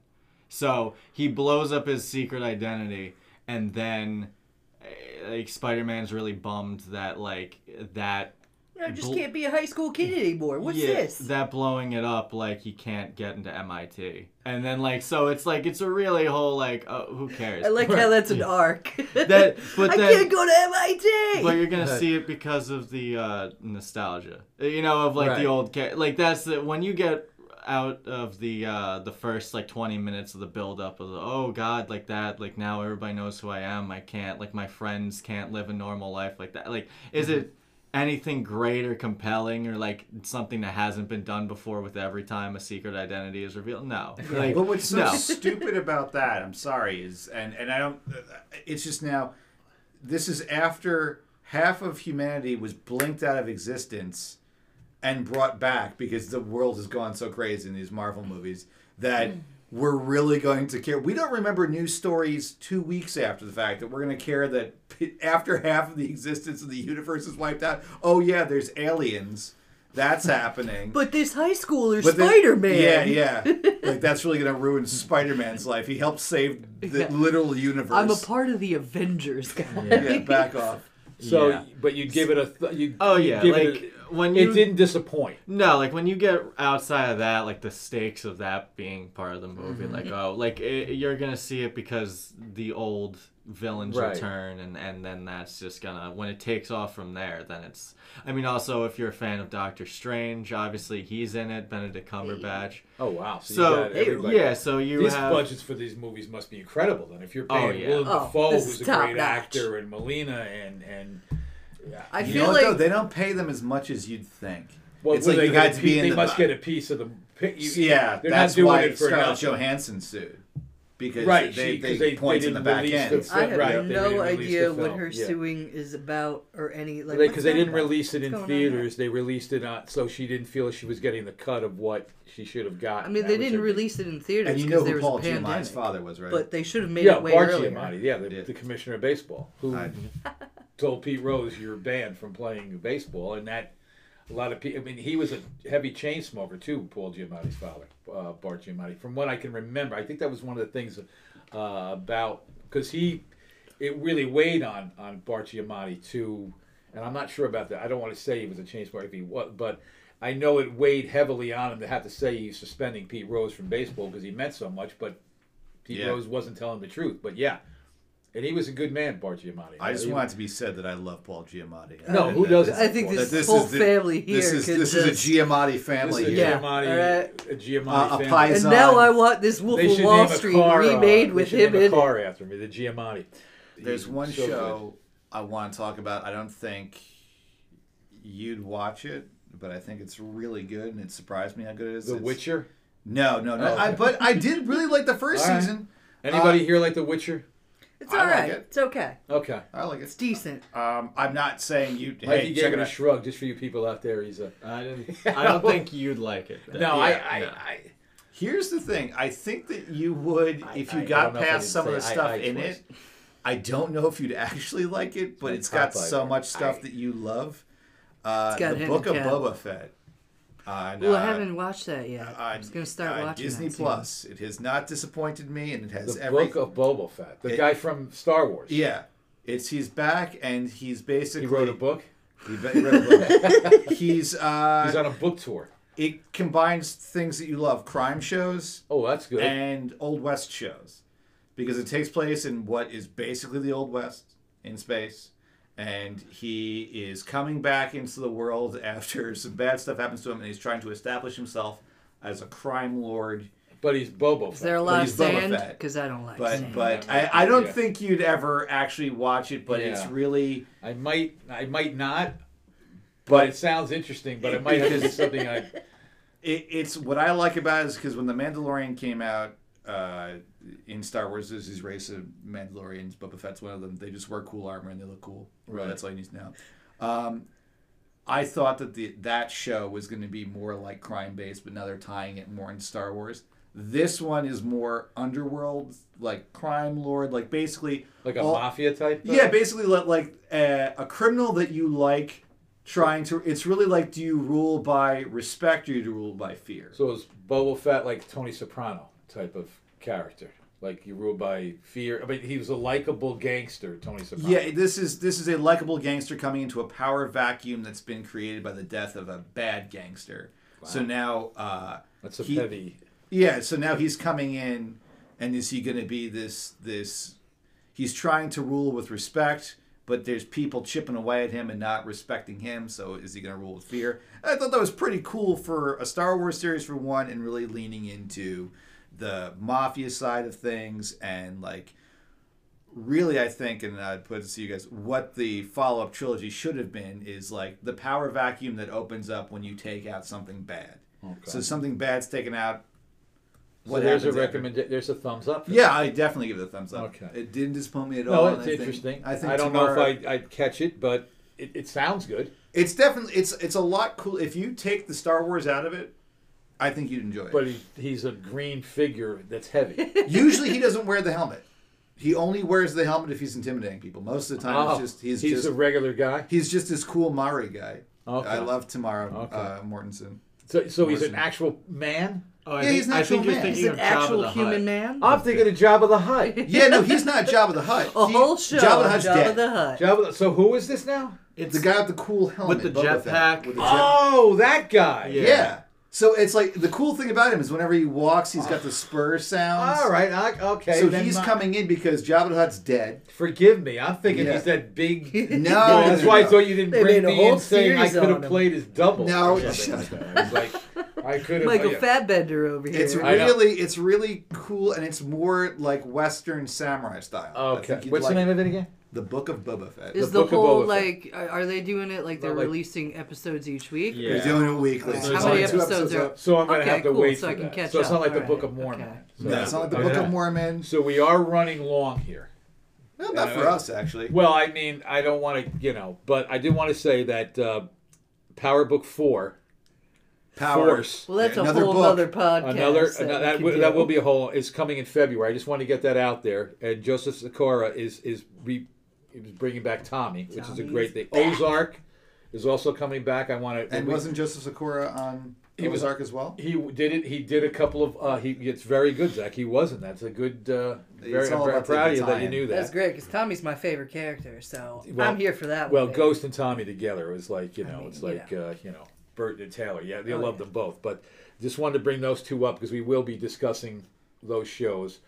so he blows up his secret identity and then like spider-man's really bummed that like that I just Bl- can't be a high school kid anymore. What's yeah, this? That blowing it up like he can't get into MIT, and then like so it's like it's a really whole like oh, who cares? I like how that's an arc. That- but I then- can't go to MIT. but you're gonna see it because of the uh, nostalgia, you know, of like Right. the old ca- like that's the, when you get out of the uh, the first like 20 minutes of the build up of the, oh god like that like now everybody knows who I am I can't like my friends can't live a normal life like that like is it anything great or compelling or like something that hasn't been done before with every time a secret identity is revealed no like but what's so no. stupid about that, I'm sorry, is and and I don't. It's just now. This is after half of humanity was blinked out of existence and brought back because the world has gone so crazy in these Marvel movies that we're really going to care. We don't remember news stories two weeks after the fact that we're going to care that after half of the existence of the universe is wiped out. Oh yeah, there's aliens. That's happening. but this high schooler But Spider Man. Yeah, yeah. like that's really gonna ruin Spider Man's life. He helped save the Yeah. literal universe. I'm a part of the Avengers, guys. Yeah, back off. So, Yeah. but you'd give it a. Th- you, oh you yeah give like it, when you it didn't disappoint. No, like when you get outside of that, like the stakes of that being part of the movie, Mm-hmm. like oh, like it, you're gonna see it because the old villains Right. return, and and then that's just gonna when it takes off from there, then it's. I mean, also if you're a fan of Doctor Strange, obviously he's in it, Benedict Cumberbatch. Oh wow! So, So you got yeah, so you These have budgets for these movies must be incredible. Then, if you're Oh, paying yeah. Willem Oh, Dafoe, this who's is a great top-notch. actor, and Molina, and and yeah. I You feel know what like though? They don't pay them as much as you'd think. well, it's like are you they had gonna be in They the. must get a piece of the. pi- You, yeah, they're that's not doing why it for Scarlett nothing. Johansson sued because Right, they, she- 'cause they, they- they point in the back end. the- I have Right, they no idea what her yeah. suing is about or any like because they didn't about? release it What's in going on theaters. They released it on, so she didn't feel she was getting the cut of what she should have gotten. I mean, That they didn't release it in theaters and you because know there who was Paul a Giamatti's pandemic. father was, right? But they should have made Yeah, it way Bart earlier. Giamatti, yeah, the, Yeah. the commissioner of baseball, who I- told Pete Rose you're banned from playing baseball, and that a lot of people. I mean, he was a heavy chain smoker too. Paul Giamatti's father, uh, Bart Giamatti, from what I can remember. I think that was one of the things uh, about because he it really weighed on on Bart Giamatti too. And I'm not sure about that. I don't want to say he was a chain smoker if he was, but I know it weighed heavily on him to have to say he's suspending Pete Rose from baseball because he meant so much. But Pete Yeah. Rose wasn't telling the truth. But yeah, and he was a good man, Bart Giamatti. I just He- want it to be said that I love Paul Giamatti. No, And who doesn't? I think that this, whole the- family here This is this just, is a Giamatti This family. is a here. Yeah, Giamatti, alright. a Giamatti Uh, a family. Paisan. And now I want this Wolf of should Wall Street car, uh, remade they with should him name in it. car after me, the Giamatti. There's He's one so good. show I want to talk about. I don't think you'd watch it, but I think it's really good, and it surprised me how good it is. The It's- Witcher. No, no, no. Oh. I, but I did really like the first All right. season. Anybody Uh, here like The Witcher? It's I all like right. it. It's okay. Okay. I like it. It's it. decent. Um, I'm not saying you. Mikey Hey, gave check it it a out. shrug just for you people out there. He's a. I didn't. I don't think you'd like it. No, Yeah, I, I, no. I, Here's the thing. I think that you would, I- if you I got don't know if I past can some of the say I- stuff I in twist. it. I don't know if you'd actually like it, but My it's got top so much stuff I- that you love. Uh, It's got the him Book of and Boba Fett. Well, I uh, haven't watched that yet. uh, I'm just gonna start uh, watching Disney that soon. Plus. It has not disappointed me, and it has the every. book of Boba Fett, the It- guy from Star Wars. yeah, it's he's back, and he's basically he wrote a book. He, he wrote a book. he's uh, He's on a book tour. it combines things that you love: crime shows, Oh, that's good. and Old West shows because it takes place in what is basically the Old West in space. And he is coming back into the world after some bad stuff happens to him, and he's trying to establish himself as a crime lord. but he's Boba Is there a lot of he's sand? Because I don't like But sand. but I, I don't Yeah. think you'd ever actually watch it. But it's really I might, I might not. But But- it sounds interesting. But it might have to be something I. it, it's what I like about it is because when the Mandalorian came out uh, in Star Wars, there's these race of Mandalorians. Boba Fett's one of them. They just wear cool armor and they look cool. Right. that's all you need to know. Um, I thought that the that show was going to be more like crime based, but now they're tying it more in Star Wars. This one is more underworld, like crime lord, like basically Like a all- mafia type. thing? yeah, basically li- like uh, a criminal that you like trying to. It's really like, do you rule by respect or do you rule by fear? So is Boba Fett like Tony Soprano type of character? Like you rule by fear. I mean, he was a likable gangster, Tony Soprano. Yeah, this is this is a likable gangster coming into a power vacuum that's been created by the death of a bad gangster. Wow. So now, uh, that's a he- heavy. yeah, so now he's coming in, and is he going to be this this? He's trying to rule with respect, but there's people chipping away at him and not respecting him. So is he going to rule with fear? I thought that was pretty cool for a Star Wars series for one, and really leaning into the mafia side of things and like really I think, and I'd put it to you guys, what the follow up trilogy should have been is like the power vacuum that opens up when you take out something bad. So something bad's taken out. So there's a after? There's a thumbs up. Yeah, I definitely give it a thumbs up. Okay. It didn't disappoint me at No, all. it's and I think- interesting. I think I don't tomorrow- know if I, I'd catch it, but it, it sounds good. It's definitely it's it's a lot cool. If you take the Star Wars out of it, I think you'd enjoy it. But he, he's a green figure that's heavy. Usually he doesn't wear the helmet. He only wears the helmet if he's intimidating people. Most of the time, Oh, it's just he's, he's just a regular guy. he's just this cool Maori guy. Okay. I love Tamara Okay. uh, Mortensen. So, so he's an actual man. Oh, Yeah, think, he's an I actual think you're man. thinking He's an of Jabba actual the human Hutt. man. I'm thinking of Jabba the Hutt. Yeah, no, he's not Jabba the Hutt. A He- whole show. Jabba the Jabba, dead. the Hutt. Jabba. The, so who is this now? It's the guy with the cool helmet With the Boba Fett, jetpack. jet- Oh, that guy. Yeah. yeah. So it's like the cool thing about him is whenever he walks, he's got the spur sounds. All right. I, okay. So then he's my- coming in because Jabba the Hutt's dead. Forgive me. I'm thinking Yeah. he's that big. No, that's no, why I no. thought you didn't They bring made a me in whole saying I series could on have him. played his double. No, I shut was like, I could have. Michael yeah. Fassbender over here. It's really, it's really cool, and it's more like Western samurai style. I Okay. What's like the name of it again? The Book of Boba Fett. Is The the, Book of whole Boba like? Are are they doing it like they're like- releasing episodes each week? Yeah. They're doing it weekly. How many it's only two episodes are- up. So I'm going to Okay, have to cool, wait so I can that. catch so it's not up. like the All Book of Mormon. okay. So No, it's not like the okay. Book of Mormon. So we are running long here. Well, not for us, actually. Well, I mean, I don't want to, you know, but I did want to say that uh, Power Book Four, Power. Force, Well, that's a whole book. other podcast. another that, that, will, that will be a whole. Is coming in February. I just want to get that out there. And Joseph Sikora is is re, is bringing back Tommy, which is a great thing. Ozark is also coming back. I want to. And wasn't Joseph Sikora on He was- Ozark as well? he did it? He did a couple of. Uh, he it's very good, Zach. He wasn't. That's a good. Uh, very, It's all I'm very proud of you that you knew that. That's great because Tommy's my favorite character, so Well- I'm here for that. Well, one, baby. Ghost and Tommy together was like you know, mean, it's you like uh, you know, Bert and Taylor. Yeah, you Oh, love yeah. them both. But just wanted to bring those two up because we will be discussing those shows.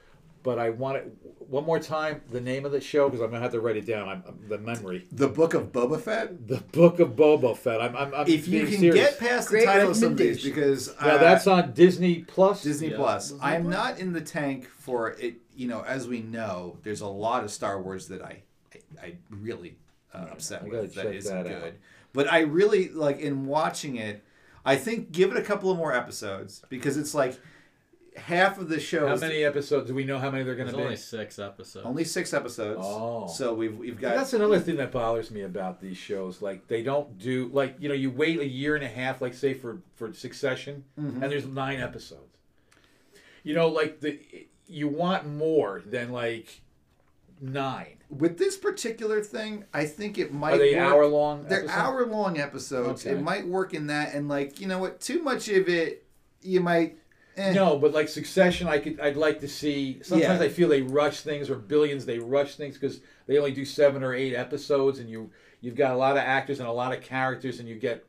But I want it one more time the name of the show because I'm gonna have to write it down. I'm, I'm- the memory. The Book of Boba Fett. The Book of Boba Fett. I'm. I'm, I'm If you can serious. get past the Great title of some of these, because now uh, that's on Disney Plus. Disney Yeah. Plus. Disney I am Plus? not in the tank for it. You know, as we know, there's a lot of Star Wars that I, I, I really uh, upset I with that check isn't that out. Good. But I really like in watching it. I think give it a couple of more episodes because it's like half of the show. How many episodes? Do we know how many they're going to be? only six episodes. Only six episodes. Oh. So we've we've got. That's another thing that bothers me about these shows. Like they don't do like you know you wait a year and a half, like say for for Succession, Mm-hmm. and there's nine episodes. You know, like the you want more than like nine. with this particular thing, I think it might. Are they work- hour long? They're hour long episodes. Okay. It might work in that, and like you know what, too much of it, you might. Eh. No, but like Succession, I could I'd like to see. Sometimes Yeah. I feel they rush things, or Billions they rush things because they only do seven or eight episodes, and you you've got a lot of actors and a lot of characters, and you get.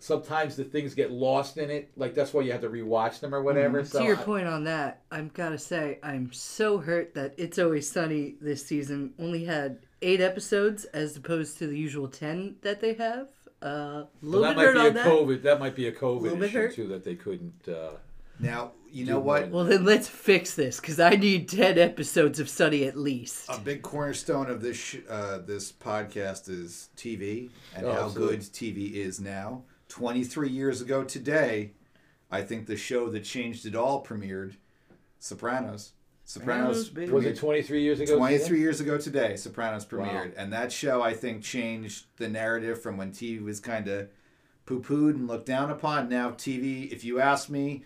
Sometimes the things get lost in it, like that's why you have to rewatch them or whatever. So to your I- point on that, I've got to say I'm so hurt that It's Always Sunny this season only had eight episodes as opposed to the usual ten that they have. Uh, a Well, little that bit might hurt be a that. COVID. That might be a COVID Little bit issue hurt. too that they couldn't. Uh, Now you know what. Well, then let's fix this because I need ten episodes of Sunny at least. A big cornerstone of this sh- uh, this podcast is TV and Oh, how absolutely. good TV is now. Twenty three years ago today, I think the show that changed it all premiered, Sopranos. Sopranos. Sopranos, was it 23 years ago? 23 years ago today, Sopranos premiered. Wow. And that show, I think, changed the narrative from when TV was kind of poo pooed and looked down upon. Now, TV, if you ask me,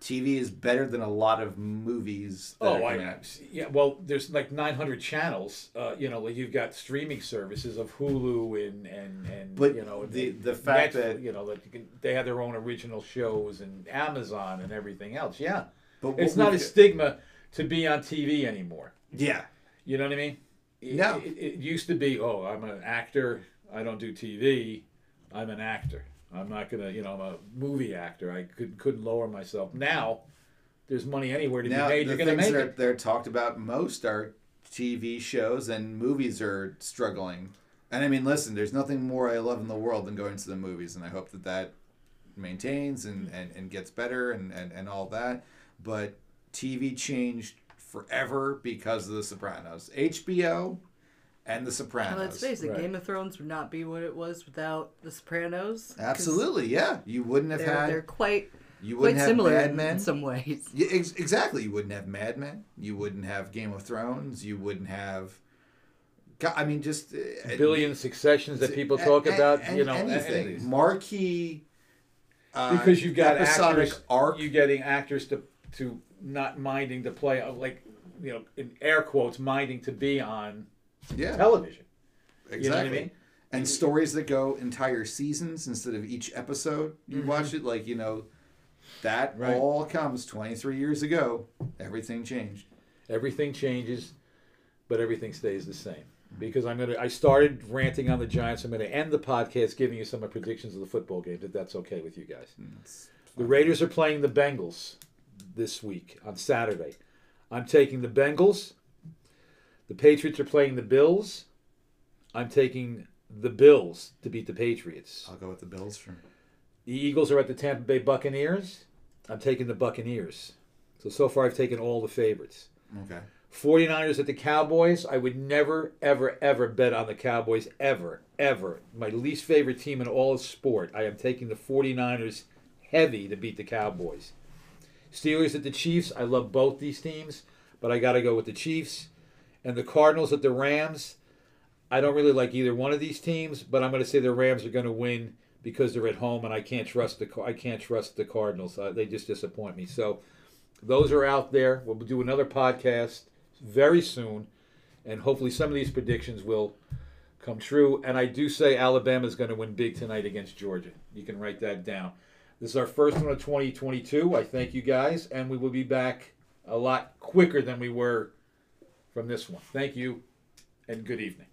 TV is better than a lot of movies. Oh, I out. yeah. Well, there's like 900 channels. Uh, you know, like you've got streaming services of Hulu and and and But you know the- the fact Netflix, that- you know that you can, they have their own original shows and Amazon and everything else. Yeah, But it's not a stigma to be on TV anymore. Yeah. You know what I mean? It- No. It, it used to be, oh, I'm an actor. I don't do TV. I'm an actor. I'm not gonna, you know, I'm a movie actor. I could couldn't lower myself. Now, there's money anywhere to Now be made. the You're gonna make that it. they're talked about most are TV shows and movies are struggling. And I mean, listen, there's nothing more I love in the world than going to the movies, and I hope that that maintains and, and, and gets better and, and, and all that. But TV changed forever because of The Sopranos. HBO and The Sopranos. Well, let's face it, Right. Game of Thrones would not be what it was without The Sopranos. Absolutely, yeah. You wouldn't have They're, had they're quite you wouldn't have similar Mad Men. in some ways. Yeah, ex- exactly. You wouldn't have Mad Men. You wouldn't have Game of Thrones. You wouldn't have. Go- I mean, just uh, Billion successions that people talk a- about. a- you know, anything anything. marquee. Uh, because you've got episodic actors. arc. You're getting actors to to not minding to play, uh, like you know, in air quotes, minding to be on yeah, television. exactly. You know what I mean? And stories that go entire seasons instead of each episode. You watch it like you know, that Mm-hmm. Right. all comes twenty three years ago. Everything changed. Everything changes, but everything stays the same. Because I'm gonna, I started ranting on the Giants. I'm gonna end the podcast giving you some of my predictions of the football games, if that's okay with you guys. The Raiders are playing the Bengals this week on Saturday. I'm taking the Bengals. The Patriots are playing the Bills. I'm taking the Bills to beat the Patriots. I'll go with the Bills for. The Eagles are at the Tampa Bay Buccaneers. I'm taking the Buccaneers. So so far I've taken all the favorites. Okay. 49ers at the Cowboys. I would never, ever, ever bet on the Cowboys. Ever, ever. My least favorite team in all of sport. I am taking the 49ers heavy to beat the Cowboys. Steelers at the Chiefs. I love both these teams, but I got to go with the Chiefs. And the Cardinals at the Rams. I don't really like either one of these teams, but I'm going to say the Rams are going to win because they're at home, and I can't trust the I can't trust the Cardinals. Uh, they just disappoint me. So those are out there. We'll do another podcast very soon, and hopefully some of these predictions will come true. And I do say Alabama is going to win big tonight against Georgia. You can write that down. This is our first one of 2022. I thank you guys, and we will be back a lot quicker than we were from this one. Thank you, and good evening.